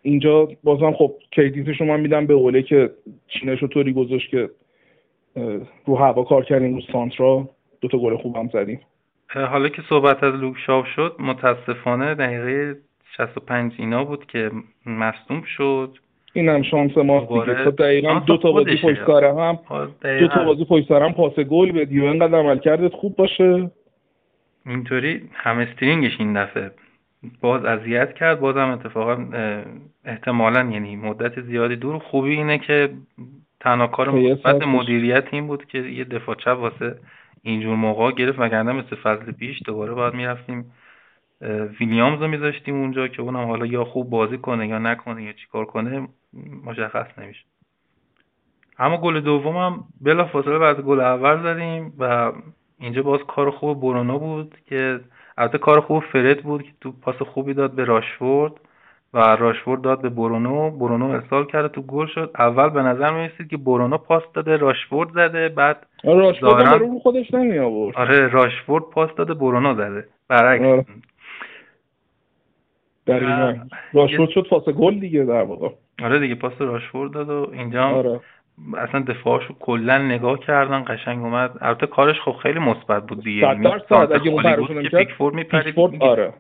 اینجا بازم خب کیدیت شما میدم به اوله که چینش رو طوری گذاشت که رو هوا کار کردیم رو سانترا. دو تا گل خوبم زدیم. حالا که صحبت از لوک شاو شد متاسفانه دقیقه 65 اینا بود که مصدوم شد. این هم شانس ما دیگه. خب دقیقا دو تا بازی پشت هم. دو تا بازی پشت هم پاس گل بدی و اینقدر عمل کردت خوب باشه. اینطوری همسترینگش این دفعه. باز اذیت کرد بازم اتفاقا احتمالا یعنی مدت زیادی دور. خوبی اینه که تنها کار مثبت مدیریت این بود که یه دفاع چپ واسه اینجور موقع گرفت. وگرنه مثل فصل پیش دوباره باید می‌رفتیم ویلیامز رو میذاشتیم اونجا که اونم حالا یا خوب بازی کنه یا نکنه یا چیکار کنه. مشخص نمیشه. اما گل دومم بلا فاصله بعد گل اول زدیم و اینجا باز کار خوب برونو بود که البته کار خوب فرد بود که تو پاس خوبی داد به راشفورد و راشفورد داد به برونو. برونو ارسال کرده تو گل شد. اول به نظر می‌رسید که برونو پاس داده راشفورد زده بعد راشفورد رو خودش نمی آورد آره راشفورد پاس داده برونو زده. برعکس دقیقاً راشفورد شد پاس گل دیگه در واقع. آره دیگه پاس راشفورد داد و اینجا آره. اصلا دفاعشو کلا نگاه کردن قشنگ اومد. البته کارش خب خیلی مثبت بود دیگه. صد درصد اگه اون پیکفورد میپرید آره.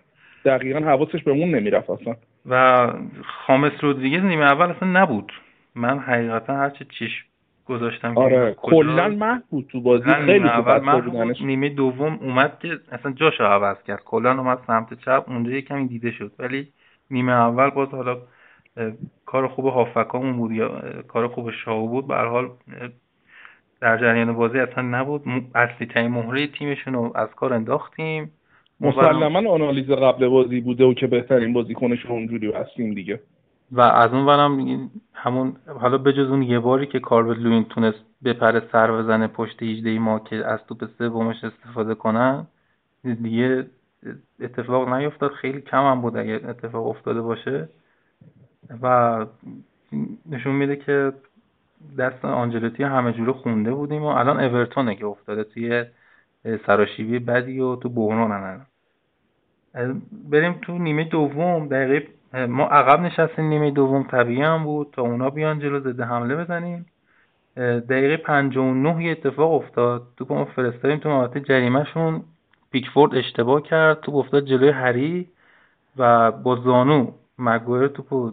دقیقا حواسش به اون نمی‌رفت اصلا. و خامس رودریگز نیمه اول اصلا نبود. من حقیقتا هرچه چیش گذاشتم آره. کلا محو بود تو بازی. خیلی اول نیمه دوم اومد که اصلا جاشو عوض کرد. کلا اومد سمت چپ اونجا یه کمی دیده شد. ولی نیمه اول باز حالا کار خوب هافکامون بود یا کار خوب شاو بود. به حال در جریان بازی اصلا نبود. اصلی ترین مهره تیمشون رو از کار انداختیم. مسلما آنالیز قبل بازی بوده و که بهترین بازیکنش اونجوری هستیم دیگه. و از اون برم همون حالا بجز اون یه باری که کاربت لوین تونست بپره سر بزنه پشت 18 ما که از توپ سومش استفاده کنن دیگه اتفاق نیفتاد. خیلی کم هم بود اگه اتفاق افتاده باشه. و نشون میده که دست آنجلوتی همه جوره خونده بودیم و الان اورتونه که افتاده توی سراشیبی بدی و تو بحران بریم تو نیمه دوم دقیقه ما عقب نشستیم نیمه دوم طبیعی هم بود تا اونا بیان جلو زده حمله بزنیم. دقیقه 59 یه اتفاق افتاد. تو ما فرستادیم تو محوطه جریمهشون. پیکفورد اشتباه کرد. تو افتاد جلوی هری و با زانو مگویر توپو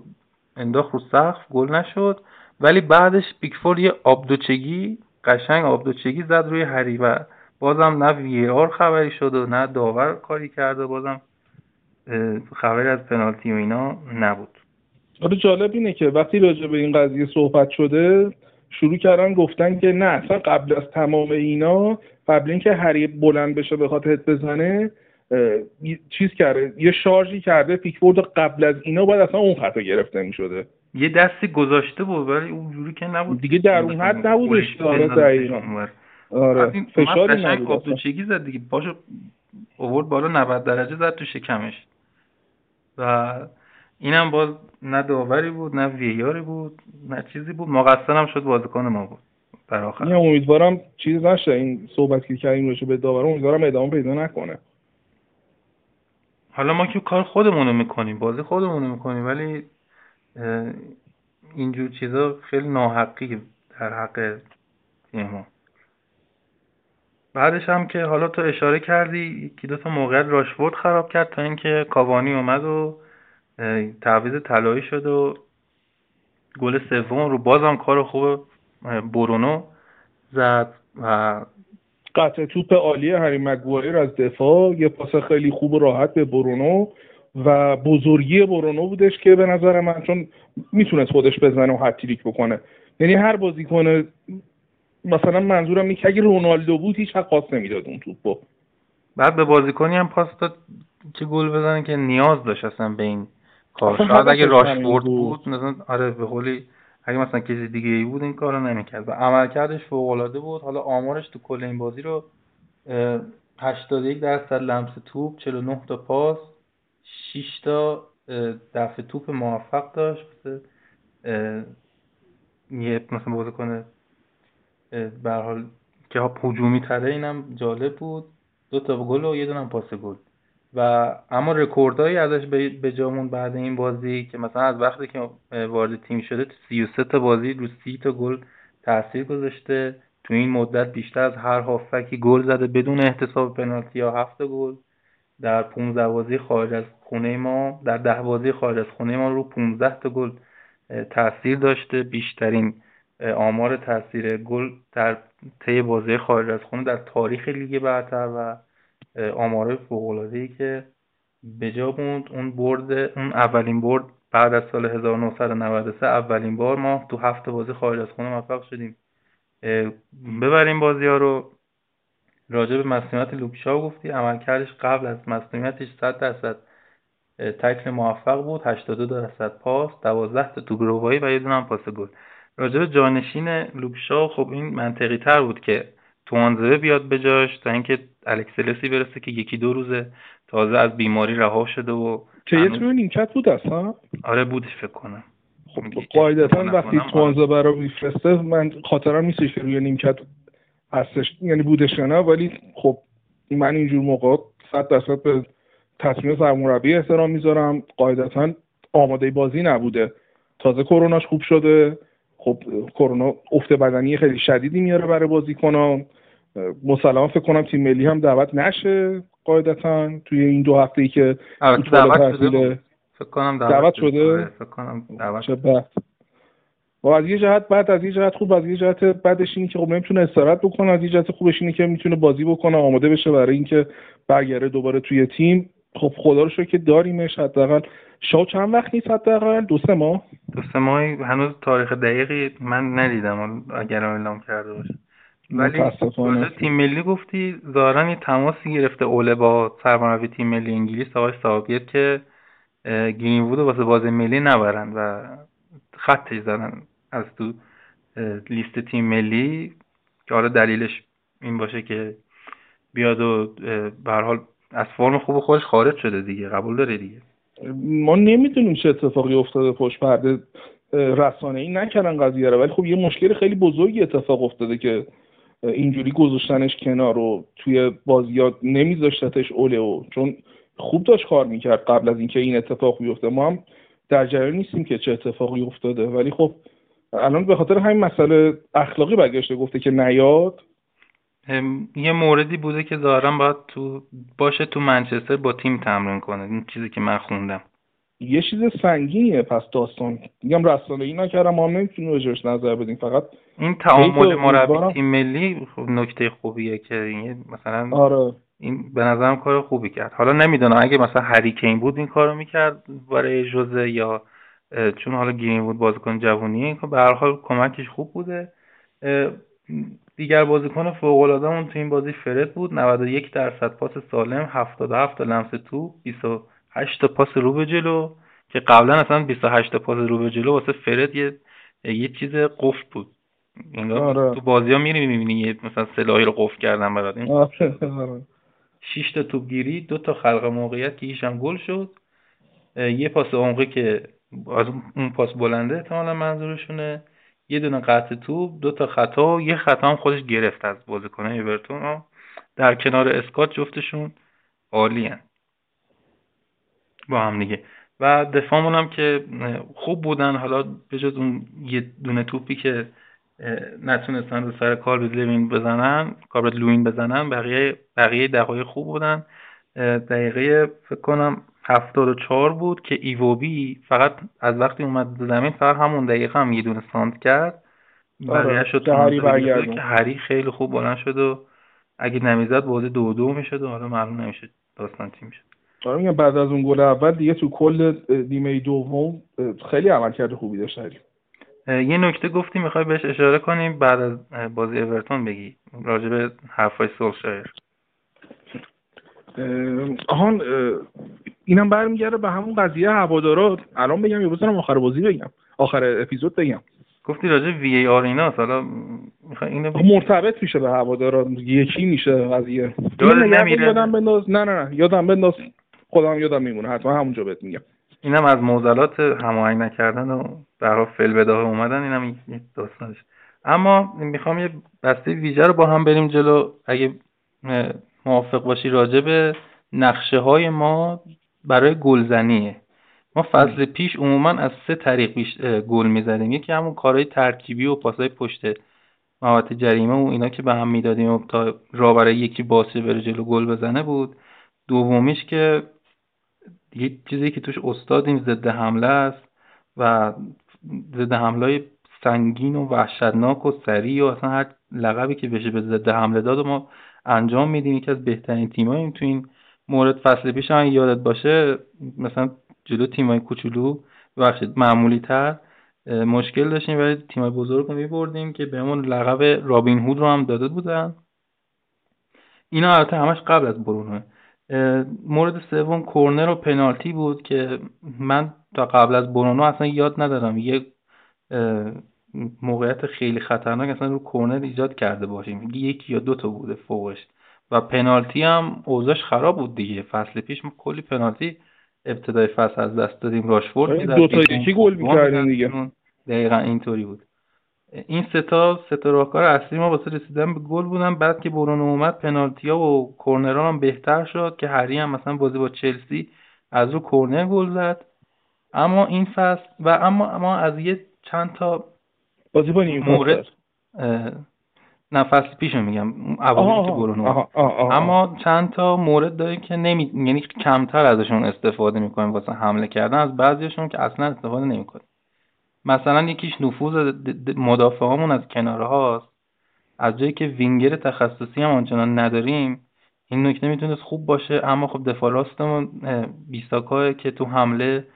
انداخت رو سقف. گل نشد. ولی بعدش پیکفورد یه آبدوچگی قشنگ آبدوچگی زد روی هری و بازم نه وی آر خبری شد و نه داور کاری کرده بازم خبری از پنالتی و اینا نبود. آره جالب اینه که وقتی راجع به این قضیه صحبت شده شروع کردن گفتن که نه اصلا قبل از تمام اینا قبل اینکه هری بلند بشه بخواد هد بزنه چیز کرده یه شارژی کرده پیکفورد قبل از اینا باید اصلا اون خطا گرفته می شده یه دستی گذاشته بود ولی اونجوری که نبود. دیگه در اون حد نبودش آره دقیقا. آره فشاری نبود چگی زد دیگه. پاشو اوورد بالا 90 درجه زد تو شکمش. و اینم باز نه داوری بود نه ویاری بود نه چیزی بود. مقصرم شد بازیکن ما بود در آخر. امیدوارم چیز نشه. این صحبت که کردیم روش به داور امیدوارم ادامه پیدا نکنه. حالا ما که کار خودمونو می‌کنیم بازی خودمونو می‌کنیم ولی اینجور چیزا خیلی ناحقی در حق تیم ما بعدش هم که حالا تو اشاره کردی که دو تا موقعیت راشفورد خراب کرد تا اینکه کاوانی اومد و تعویض طلایی شد و گل سوم رو بازم کار خوب برونو زد و قطع توپ عالی هری مگوایر از دفاع. یه پاس خیلی خوب و راحت به برونو و بزرگی برونو بودش که به نظر من چون می‌تونست خودش بزنه و هتریک بکنه. یعنی هر بازیکن مثلا منظورم اینه که اگه رونالدو بود هیچ حق پاس نمی‌داد اون توپو بعد به بازیکنی هم پاس داد که گل بزنه که نیاز داشت اصلا به این کار. شاید اگه راشفورد بود مثلا آره به قولی اگه مثلا کسی دیگه ای بود این کارو نمی‌کرد. و عملکردش فوق العاده بود. حالا آمارش تو کل این بازی رو 81 درصد لمس توپ 49 تا پاس 6 تا دفع توپ موفق داشت. یه مثلا بازیکن به حال که هجومی تره اینم جالب بود. دو تا گل و یه دونم پاس گل. و اما رکوردهایی ازش به جا مونده بعد این بازی که مثلا از وقتی که وارد تیم شده 33 تا بازی رو 30 تا گل تاثیر گذاشته. تو این مدت بیشتر از هر هافکی گل زده بدون احتساب پنالتی با هفت گل. در 15 بازی خارج از خونه ما در ده بازی خارج از خونه ما رو 15 تا گل تاثیر داشته. بیشترین آمار تاثیر گل در طی بازی خارج از خونه در تاریخ لیگ برتر و آمار فوق ای که به جا بود اون برد اون اولین برد بعد از سال 1993 اولین بار ما تو هفت بازی خارج از خونه موفق شدیم. ببریم بازی ها رو. راجع به مسئولیت لوکشا گفتی. عملکردش قبل از مسئولیتش 100 درصد تکل موفق بود. 82 درصد پاس 12 تا توپ و یه دونه پاس گل. راجع به جانشین لوکشا خب این منطقی تر بود که توانزه بیاد به جاش تا اینکه الکسلسی برسه که یکی دو روزه تازه از بیماری رها شده و که یه توی نیمکت بود اصلا؟ آره بودش فکر کنم. خب قاعدتا وقتی توانزه برای میفرسته من خاطرم نیستش که روی نیمکت هستش یعنی بودش نه ولی خب من اینجور موقع صد درصد به تصمیم سرمربی احترام می‌ذارم. قاعدتا آماده بازی نبوده. تازه کروناش خوب شده. خب کرونا افت بدنی خیلی شدیدی میاره برای بازیکنان. مسلما فکر کنم تیم ملی هم دعوت نشه قاعدتا توی این دو هفته ای که دعوت شده؟ فکر کنم دعوت, شده. آره، فکر کنم دعوت و از یه جهت بعد از یه جهت خوب از یه جهت بعدش اینه که خب نمی‌تونه استراحت بکنه از یه جهت خوبش اینه که می‌تونه بازی بکنه آماده بشه برای اینکه برگره دوباره توی تیم. خب خدا رو که داریمش حداقل شو چند وقت نیست حداقل؟ دو سه ماه؟ دو سه ماه هنوز تاریخ دقیقی من ندیدم اگر اعلام کرده باشه. ولی تیم ملی گفتی ظاهرا یه تماسی گرفته اوله با سرمربی تیم ملی انگلیس آقای ساقیت که گرین وود واسه بازی ملی نبرن و خطش زدن از تو لیست تیم ملی. که حالا دلیلش این باشه که بیاد و به حال از فرم خوب خودش خارج شده دیگه قبول داره دیگه؟ ما نمی‌دونیم چه اتفاقی افتاده پشت پرده رسانه ای نکردن قضیه رو ولی خب یه مشکل خیلی بزرگی اتفاق افتاده که اینجوری گذاشتنش کنار و توی بازیات نمیذاشتتش اوله و چون خوب داشت کار می‌کرد قبل از اینکه این اتفاق بیفته. ما هم در جریان نیستیم که چه اتفاقی افتاده ولی خب الان به خاطر همین مسئله اخلاقی برگشته گفته که نیاد. یه موردی بوده که دارم باید تو باشه تو منچستر با تیم تمرین کنه. این چیزی که من خوندم. یه چیز سنگینیه. پس داستان میگم رسانه ای نکردم. ما نمی‌تونیم راجعش نظر بدیم. فقط این تعامل مربی تیم ملی خب نکته خوبیه که مثلا آره. این به نظرم کار خوبی کرد. حالا نمی‌دونم اگه مثلا هریکین بود این کارو می‌کرد برای جوزه یا چون حالا گرین بود بازیکن جوونیه به هر حال کمکش خوب بوده. دیگر بازیکن فوق العاده اون تو این بازی فرد بود. 91 درصد پاس سالم 77 تا لمس تو 28 تا پاس رو به جلو که قبلا اصلا 28 تا پاس رو به جلو واسه فرد یه یه چیز قفل بود. آره. تو بازی ها میری می‌بینی یه مثلا سلاحی رو قفل کردن برات. این آره. 6 تا توپگیری دو تا خلق موقعیت که ایشم گل شد. یه پاس عمقی که از اون پاس بلنده احتمالا منظورشونه. یه دونه قطع توپ دو تا خطا یه خطا هم خودش گرفت از بازیکن اورتون در کنار اسکات جفتشون عالی با هم دیگه. و دفاعمون هم که خوب بودن. حالا به جز اون یه دونه توپی که نتونستن رو سر کاربرد لوین بزنن کاربرد لوین بزنن بقیه بقیه دقایق خوب بودن. دقیقه فکر کنم هفتاد و چهار بود که ایووبی فقط از وقتی اومد زمین فقط همون دقیقه هم یه دونه سانت کرد. آره، بقیه شد که هری خیلی خوب بلند شد و اگه نمی‌زد بازی دو دو می‌شد و حالا معلوم نمی‌شد داستان تیم شد آره میگم بعد از اون گل اول دیگه تو کل نیمه دوم خیلی عمل کرده خوبی داشت یه نکته گفتی می‌خوای بهش اشاره کنیم؟ بعد از بازی اورتون بگی. راجع به حرفای سولشایر. آهان اینم برمیگرده به همون قضیه هوادارا. الان بگم یا بزنم آخر بازی بگم. آخر اپیزود بگم. گفتی راجع وی ای آر اینا حالا می‌خوای اینو مرتبط میشه به هوادارا. یکی میشه قضیه. یادم بنداز نه نه نه. یادم بنداز. خودم یادم میمونه. حتما همونجا بهت میگم. اینم از معضلات هماهنگ نکردن و در فل بداه اومدن. اینم یه داستانش. اما می‌خوام یه بسته ویژه رو با هم بریم جلو. اگه موافق باشی راجع به نقشه های ما برای گلزنیه ما فصل پیش عموما از سه طریق گل می‌زدیم. یکی همون کارهای ترکیبی و پاسای پشت محوطه جریمه و اینا که به هم می‌دادیم و تا را برای یکی باشه بره جلو گل بزنه بود. دومیش که یه چیزی که توش استادیم ضد حمله است و ضد حمله سنگین و وحشتناک و سریع و اصلا هر لقبی که بشه به ضد حمله داد و ما انجام میدیم. یکی از بهترین تیماییم تو این مورد فصل پیش هم یادت باشه مثلا جلو تیمای کوچولو بخشید معمولی تر مشکل داشتیم ولی تیمای بزرگ رو میبردیم که بهمون لقب رابین هود رو هم داده بودن. اینا البته همش قبل از برونوه مورد سوم کورنر و پنالتی بود که من تا قبل از برونو اصلا یاد ندارم. یه موقعیت خیلی خطرناک اصلا رو کورنر ایجاد کرده باشیم. یکی یا دو تا بوده فوقش. و پنالتی هم اوضاعش خراب بود دیگه. فصل پیش ما کلی پنالتی ابتدای فصل از دست دادیم راشفورد دو تا یکی گل می‌کردیم دیگه؟ دقیقا اینطوری بود. این ستا ستا راهکار اصلی ما واسه رسیدن به گل بودن. بعد که برونو اومد پنالتی ها و کورنرها هم بهتر شد که هری هم مثلا بازی با چلسی از رو کورنر گل زد. اما این فصل و اما ما از یه چند تا بازی با مورد نه فصل پیش میگم اوالی که برونو اما چند تا مورد داره که نمی یعنی کمتر ازشون استفاده می‌کنیم واسه حمله کردن از بعضیشون که اصلا استفاده نمی‌کنیم. مثلا یکیش نفوذ مدافعامون از کناره هاست. از جایی که وینگر تخصصی هم آنچنان نداریم این نکته می‌تونست خوب باشه اما خب دفاع راستمون بیساکا که تو حمله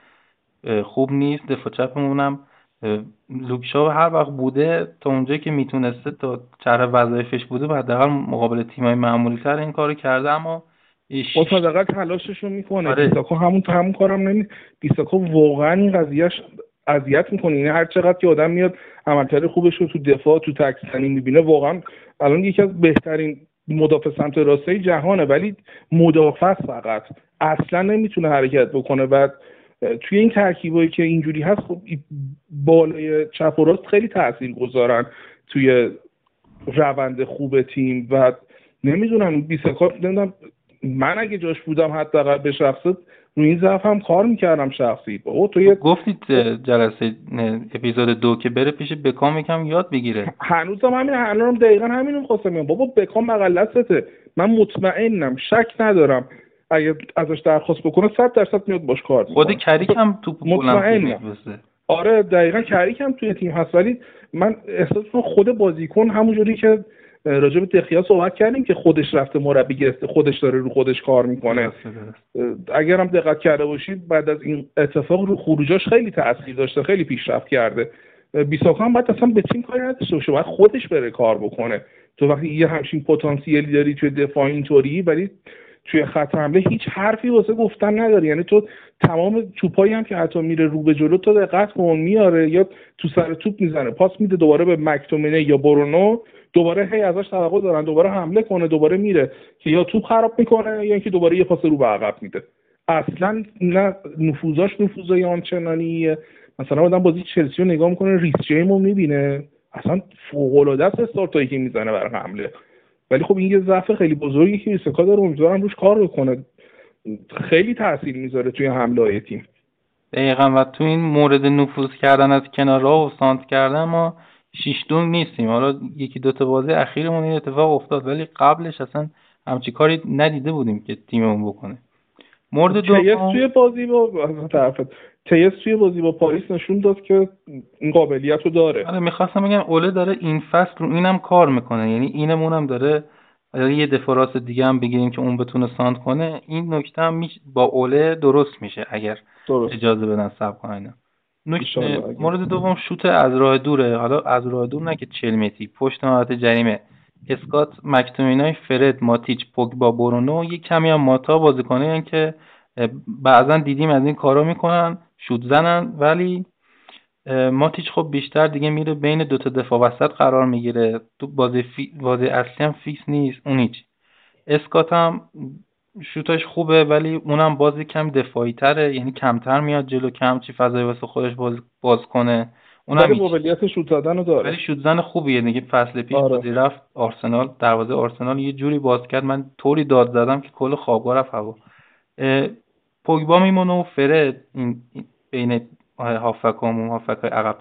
خوب نیست دفاع چپمون هم لوکشا هر وقت بوده تا اونجایی که می‌تونسته تا چرا وظایفش بوده و حداقل مقابل تیمای معمولی تر این کارو کرده. اما ایش... خب حداقل تلاشش رو می‌کنه. آره. بیساکا همون همون کارم نمی بیساکا واقعا این قضیهش اذیت می‌کنه. یعنی هر چقدر که آدم میاد عملکرد خوبش رو تو دفاع تو تکسنی می‌بینه واقعا الان یکی از بهترین مدافع سمت راسته جهانه. ولی مدافع فقط. اصلا نمی‌تونه حرکت بکنه. بعد توی این ترکیبایی که اینجوری هست خب بالای چپ و راست خیلی تاثیر گذارن توی روند خوب تیم و نمی‌دونم بیسکار نمی‌دونم من اگه جاش بودم حداقل به شخصت روی این ضعف هم کار می‌کردم شخصی. او تو یه... گفتید جلسه اپیزود دو که بره پیش بکام یکم یاد بگیره. هنوز هم همین الان دقیقا همین خواستم بابا بکام مقلسته من مطمئنم شک ندارم اگه ازش درخواست بکنه صد درصد میاد باش کار خود کریک هم تو مطمئنم آره دقیقا کریک هم توی تیم هست. ولی من احساس خود بازیکن همونجوری که راجع به دخیا صحبت کردیم که خودش رفته مربی گرفته خودش داره رو خودش کار می‌کنه. اگر هم دقت کرده باشید بعد از این اتفاق رو خروجاش خیلی تاثیر داشته خیلی پیشرفت کرده. بیساکا هم باید اصلا به تیم کاری نداشته باشه باید خودش بره کار بکنه. تو وقتی یه همچین پتانسیلی داری توی دفاع اینطوری ولی توی خط حمله هیچ حرفی واسه گفتن نداری. یعنی تو تمام توپایی هم که حتی میره رو به جلو تو دقت کن میاره یا تو سر توپ می‌زنه پاس میده دوباره به مکتومینه یا برونو دوباره هی ازش توقع دارن دوباره حمله کنه دوباره میره که یا توپ خراب می‌کنه یا اینکه دوباره یه پاس رو به عقب میده. اصلا نه نفوذاش نفوذای آنچنانیه مثلا آدم بازی چلسی رو نگاه می‌کنه ریس جیم رو می‌بینه. اصلا فوق العاده است استارتایی که می‌زنه برای حمله. ولی خب این یه ضعف خیلی بزرگی که ایسکا داره امیدوارم روش کار بکنه. خیلی تاثیر می‌ذاره توی حمله تیم. دقیقا و تو این مورد نفوذ کردن از کنارها و سانت کردن ما شیش دون نیستیم. حالا یکی دوتا بازی اخیرمون این اتفاق افتاد ولی قبلش اصلا همچی کاری ندیده بودیم که تیممون بکنه. مورد دوم توی بازی با طرفت تیس توی بازی با پاریس نشون داد که این قابلیت رو داره. آره می‌خواستم بگم اوله داره این فصل رو اینم کار می‌کنه. یعنی اینمون هم داره یه دفراس دیگه هم بگیریم که اون بتونه ساند کنه. این نکته هم با اوله درست میشه اگر درست. اجازه بدن سب کنن. مورد دوم شوت از راه دوره. حالا از راه دور نه که 40 متری. پشت محوط جریمه. اسکات مکتومینای فرد ماتیچ پوگبا برونو. یه کمی هم ماتا بازیکنایی که بعضا دیدیم از این کارا می‌کنن. شوت زنن ولی ماتیچ خب بیشتر دیگه میره بین دوتا دفاع وسط قرار می‌گیره. تو بازی, فی... بازی اصلی هم فیکس نیست. اون هیچ اسکات هم شوتاش خوبه ولی اونم بازی کم دفاعی تره یعنی کمتر میاد جلو کم چی فضای واسه خودش باز, باز کنه. اونم قابلیت شوت زدن رو داره. ولی شوت زن خوبیه. دیگه فصل پیش آره. بازی رفت آرسنال دروازه آرسنال یه جوری باز کرد. من طوری داد زدم که کل خوابگاه رفت هوا. پوگبا میمونه و فرد. این بین هافکامون هافک های عقب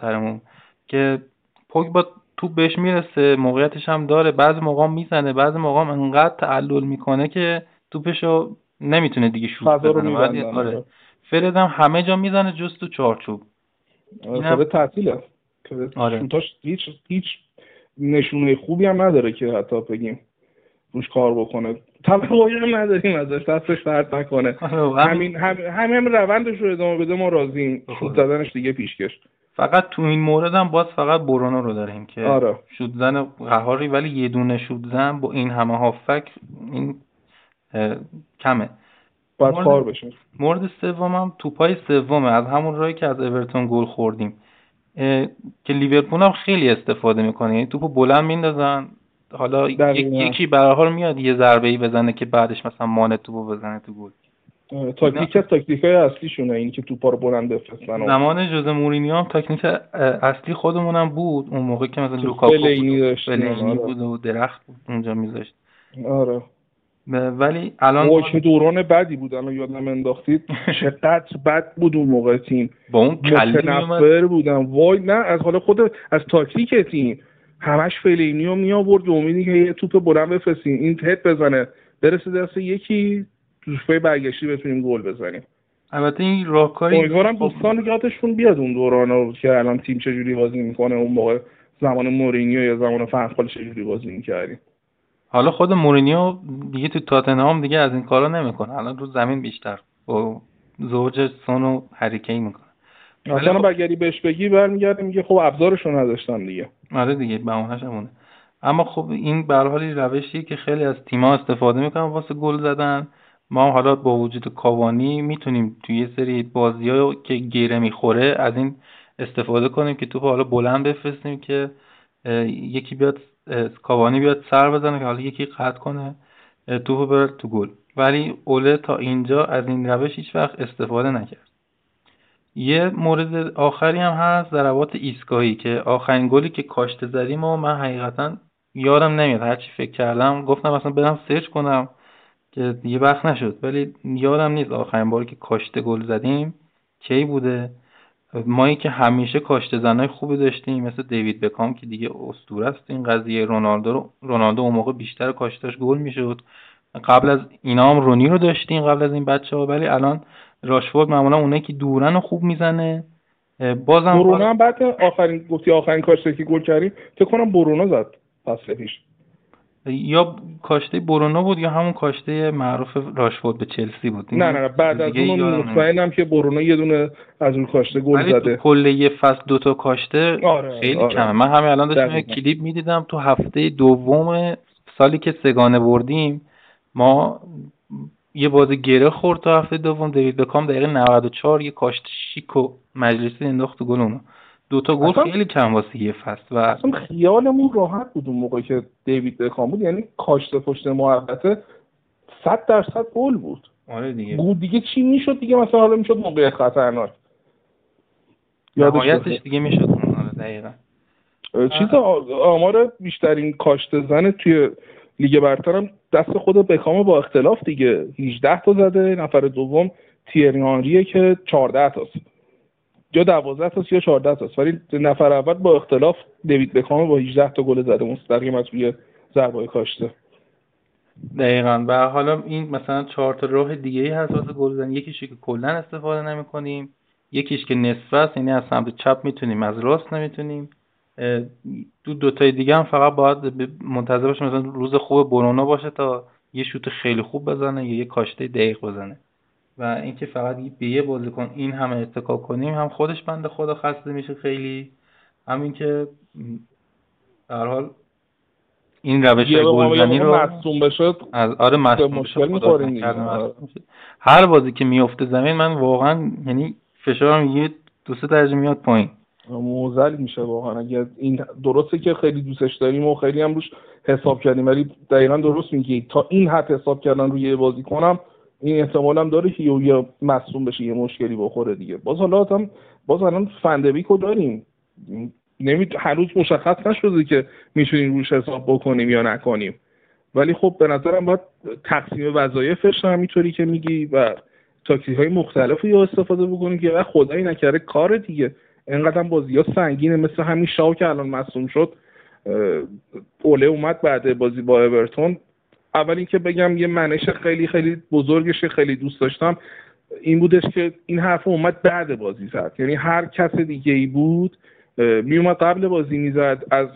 که پوگبا تو بهش می‌رسه موقعیتش هم داره بعضی موقع می‌زنه بعضی موقع انقدر تعلل می‌کنه که توپشو نمی‌تونه دیگه شوت بزنه آره. آره. فرد هم همه جا می‌زنه جز تو چارچوب آره تعطیله آره. شوتاش هیچ هیچ نشونه خوبی هم نداره که حتی بگیم روش کار بکنه توقعی هم نداریم ازش دستش درد نکنه. آره، همین همین هم روندش رو ادامه بده ما راضیم شوت زدنش دیگه پیشکش فقط تو این مورد هم باز فقط برونو رو داریم که آره. شوت زن قهاری ولی یه دونه شوت زن با این همه هافک این کمه. باید کار بشه مورد سومم توپای سومه. از همون رایی که از اورتون گل خوردیم. که لیورپول هم خیلی استفاده می‌کنه. یعنی توپو بلند میندازن. حالا یکی به هر حال میاد یه ضربه ای بزنه که بعدش مثلا مانه توپو بزنه تو گل. تاکتیک از تاکتیک های اصلیشونه این که توپا رو بلند بفرستن زمان جوز مورینیو هم تاکتیک اصلی خودمونم بود. اون موقع که مثلا لوکاکو بود, بود و درخت بود اونجا میذاشت. آره. ولی الان وای چه دوران بدی بود الان یادم انداختید. چقدر بد بود اون موقع تیم. با اون متنفر بودم. وای نه از حالا خود از تاکتیک تیم. همش فلینی رو می آورد به امیدی که یه توپ بلند بفرستیم این هد بزنه. برسه دست یکی توپای برگشتی بتونیم گل بزنیم. البته این راهکاری امیدوارم دوستان یادشون بیاد اون دوران که الان تیم چجوری بازی می‌کنه اون موقع زمان مورینیو یا زمان فن‌خال چجوری بازی می‌کردیم. حالا خود مورینیو دیگه تو تاتنهام دیگه از این کارا نمی‌کنه. الان رو زمین بیشتر. با زوج سون و هری کین می‌کنه. اصلا بگری بهش بگی برمیگرده میگه خب ابزارشو نداشتن دیگه. آره دیگه بهونهش همونه. اما خب این به حال روشیه که خیلی از تیم‌ها استفاده می‌کنن واسه گل زدن. ما حالا با وجود کاوانی می‌تونیم توی یه سری بازی که گیره می‌خوره از این استفاده کنیم که توپ حالا بلند بفرستیم که یکی بیاد کاوانی بیاد سر بزنه که حالا یکی قطع کنه توپ بره تو گل. ولی اوله تا اینجا از این روش هیچ وقت استفاده نکرد. یه مورد آخری هم هست ضربات ایستگاهی که آخرین گلی که کاشته زدیم و من حقیقتا یادم نمیاد. هرچی فکر کردم گفتم اصلا برم سرچ کنم که یه وقت نشد. ولی یادم نیست آخرین باری که کاشته گل زدیم کی بوده. مایی که همیشه کاشته زنای خوبی داشتیم مثل دیوید بکام که دیگه اسطوره است این قضیه. رونالدو رونالدو اون موقع بیشتر کاشتاش گل می‌شد. قبل از اینا هم رونی رو داشتیم قبل از این بچه ها ولی الان راشفورد معمولا اونایی که دورن رو خوب می‌زنه. بازم برونو هم بعد آخرین گفتی آخرین کاشته که گل کردیم فکر کنم برونو زد فصل پیش. یا کاشته برونو بود یا همون کاشته معروف راشفورد به چلسی بود. نه نه, نه بعد از اون مطمئنم که برونو یه دونه از اون کاشته گل زده. کل یه فصل دوتا کاشته آره، خیلی آره. کمه. من همین الان داشتم کلیپ می‌دیدم. تو هفته دوم سالی که سگانه بردیم ما یه بازی گره خورد تا هفته دوم. دیوید بکام دقیقه 94 یه کاشت شیک و مجلسی انداخت تو گل اونو دوتا گل خیلی کم واسه یه فصل و اصلا خیالمون راحت بود اون موقع که دیوید بکام بود. یعنی کاشته پشت محبته 100 درصد گل بود. آره دیگه. بود دیگه چی می‌شد؟ دیگه مثلا حالا می‌شد موقعیت خطرناک. نهایتش دیگه می‌شد. آره دقیقا. چیز آمار بیشترین کاشته زن توی لیگ برترم دست خود بکام با اختلاف دیگه. 18 تا زده نفر دوم تیرنی آنریه که 14 تاست. یا 12 تاست یا 14 تاست. ولی نفر اول با اختلاف دیوید بکام با 18 تا گل زده. مستقیم از روی ضربه کاشته. دقیقا. و حالا این مثلا چهار تا راه دیگه ای هست واسه گل زدن. یکیش که کلا استفاده نمی کنیم یکیش که نصف است یعنی از سمت چپ می‌تونیم از راست نمی‌تونیم. دو دوتای دیگه هم فقط باید منتظر باشه مثلا روز خوب برونا باشه تا یه شوت خیلی خوب بزنه یا یه کاشته دقیق بزنه. و اینکه فقط به یه بازیکن این همه اتکا کنیم هم خودش بنده خدا خسته میشه خیلی همین که در حال این روش گلزنی رو از آره مشکل هر بازی که میفته زمین من واقعا یعنی فشارم یه دو سه درجه میاد پایین. موزل میشه واقعا. اگر این درسته که خیلی دوستش داریم و خیلی هم روش حساب کردیم ولی دقیقا درست میگی. تا این حد حساب کردن روی بازی کنم این احتمال هم داره که یه مصوم بشه یه مشکلی بخوره دیگه. باز حالا هم باز الان فندبیکو داریم. نمی هنوز مشخص نشده که می‌تونیم روش حساب بکنیم یا نکنیم. ولی خب به نظرم باید تقسیم وظایفش همینطوری که میگی و تاکتیک های مختلفی یا استفاده بکنیم که خدایی نکرده کار دیگه. اینقدر بازی ها سنگینه. مثل همین شاو که الان مصوم شد اوله اومد بعد بازی با اورتون. اول اینکه بگم یه منش خیلی خیلی بزرگش خیلی دوست داشتم این بودش که این حرف اومد بعد بازی زد. یعنی هر کس دیگه ای بود میومد قبل بازی می‌زد. از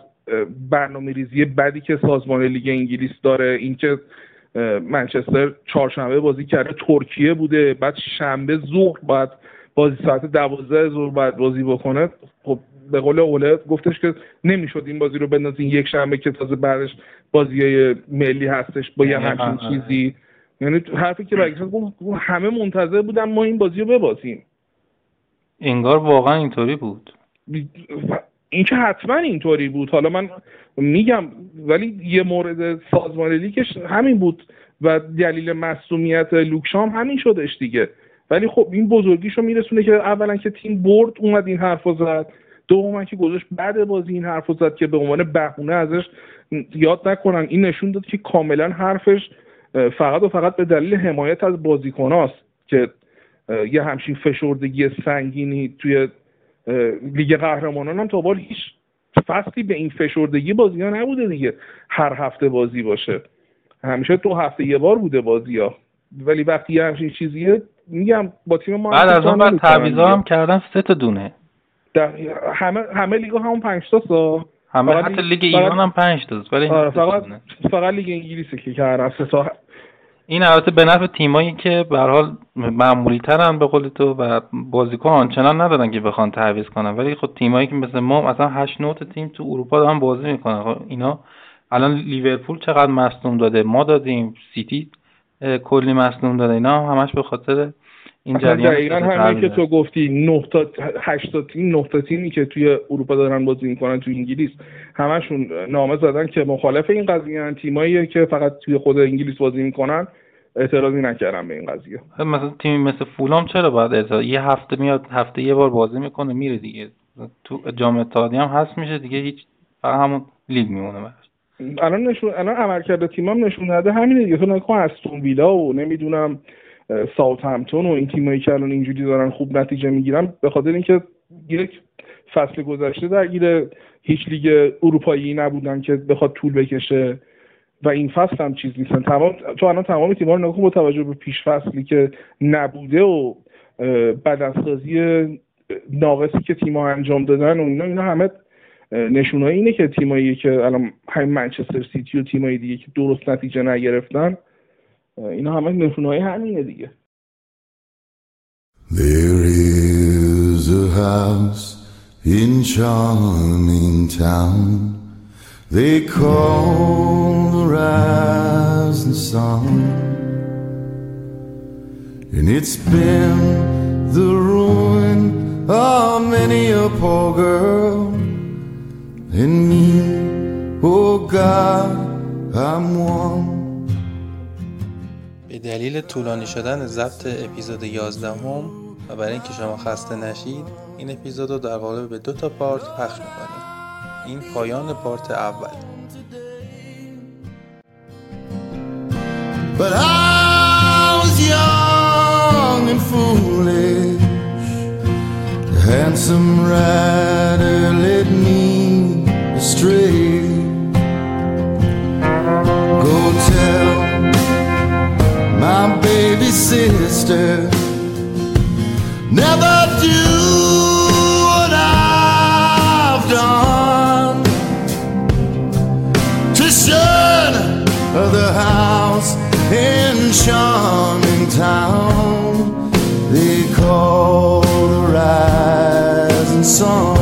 برنامه ریزی بدی که سازمان لیگ انگلیس داره اینکه منچستر چهارشنبه بازی کرده ترکیه بوده بعد شنبه ظهر بعد بازی ساعت دوازده ظهر بعد بازی بکنه خب به قول اوله گفتش که نمی‌شد این بازی رو بندازین یک شنبه که تازه بعدش بازی ملی هستش با یه همچین چیزی. یعنی حرفی که برگشت همه منتظر بودن ما این بازی رو ببازیم. انگار واقعا اینطوری بود. این که حتما اینطوری بود. حالا من میگم ولی یه مورد سازمان لیگش همین بود و دلیل مصومیت لوکشام همین شدش دیگه. ولی خب این بزرگیشو میرسونه که اولا که تیم برد اومد این حرف زد. دوما که گذاشت بعد بازی این حرف زد که به عنوان بهونه ازش یاد نکنن. این نشون داد که کاملا حرفش فقط و فقط به دلیل حمایت از بازیکناست که یه همچین فشردگی سنگینی توی لیگ قهرمانان هم تا بال هیچ فصلی به این فشردگی بازی ها نبوده دیگه. هر هفته بازی باشه. همیشه دو هفته یه بار بوده بازی ها ولی وقتی یه همچین چیزیه میگم با تیم ما بعد از اون بعد تعویضا هم کردن سه تا دونه. همه همه لیگا همون 5 تا سا همه حتی لیگ ایران هم 5 تا ولی آره فقط فقط لیگ انگلیسی که کردن سه تا. این البته به نفع تیمایی که به حال معمولی ترن به قول تو و بازیکن آنچنان ندارن که بخوان تعویض کنن. ولی خب تیمایی که مثل ما مثلا 8 9 تیم تو اروپا دارن بازی می‌کنن. خب اینا الان لیورپول چقدر مصدوم داده؟ ما دادیم. سیتی کلی مصدوم داده اینا همش به خاطر این جریان دقیقا همین که تو گفتی 9 تا 8 تا تیم 9 تا تیمی که توی اروپا دارن بازی می‌کنن توی انگلیس همشون نامه زدن که مخالف این قضیه ان تیمایی که فقط توی خود انگلیس بازی می‌کنن. اعتراضی نکردم به این قضیه. خب مثلا تیمی مثل فولام چرا باید اعتراض؟ یه هفته میاد هفته یه بار بازی می‌کنه میره دیگه. تو جام اتحادیه هم هست میشه دیگه هیچ فقط همون لیگ میمونه. الان نشون الان عملکرد تیمام نشون داده همینه دیگه. تو نکن استون ویلا و نمی‌دونم ساوت همتون و این تیمایی که الان اینجوری دارن خوب نتیجه می‌گیرن به خاطر اینکه یک فصل گذشته درگیر هیچ لیگ اروپایی نبودن که بخواد طول بکشه و این فصل هم چیز نیستن. تمام تو الان تمام تیم‌ها رو نگاه با توجه به پیش فصلی که نبوده و بدنسازی ناقصی که تیم‌ها انجام دادن و اینا اینا همه نشونایی اینه که تیمایی که الان همین منچستر سیتی و تیمایی دیگه که درست نتیجه نگرفتن اینا همه نشونایی همینه دیگه. There is a house in charming town. They call the rising sun. And it's been the ruin of many a poor girl. in me, oh God, I'm one. به دلیل طولانی شدن ضبط اپیزود 11 هم و برای اینکه شما خسته نشید این اپیزود رو در قالب به دو تا پارت پخش می‌کنیم این پایان پارت اول But I was young and foolish. Handsome rider led me astray. Go tell my baby sister, never do what I've done to shun the house in charming town they call the rising sun.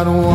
deixaram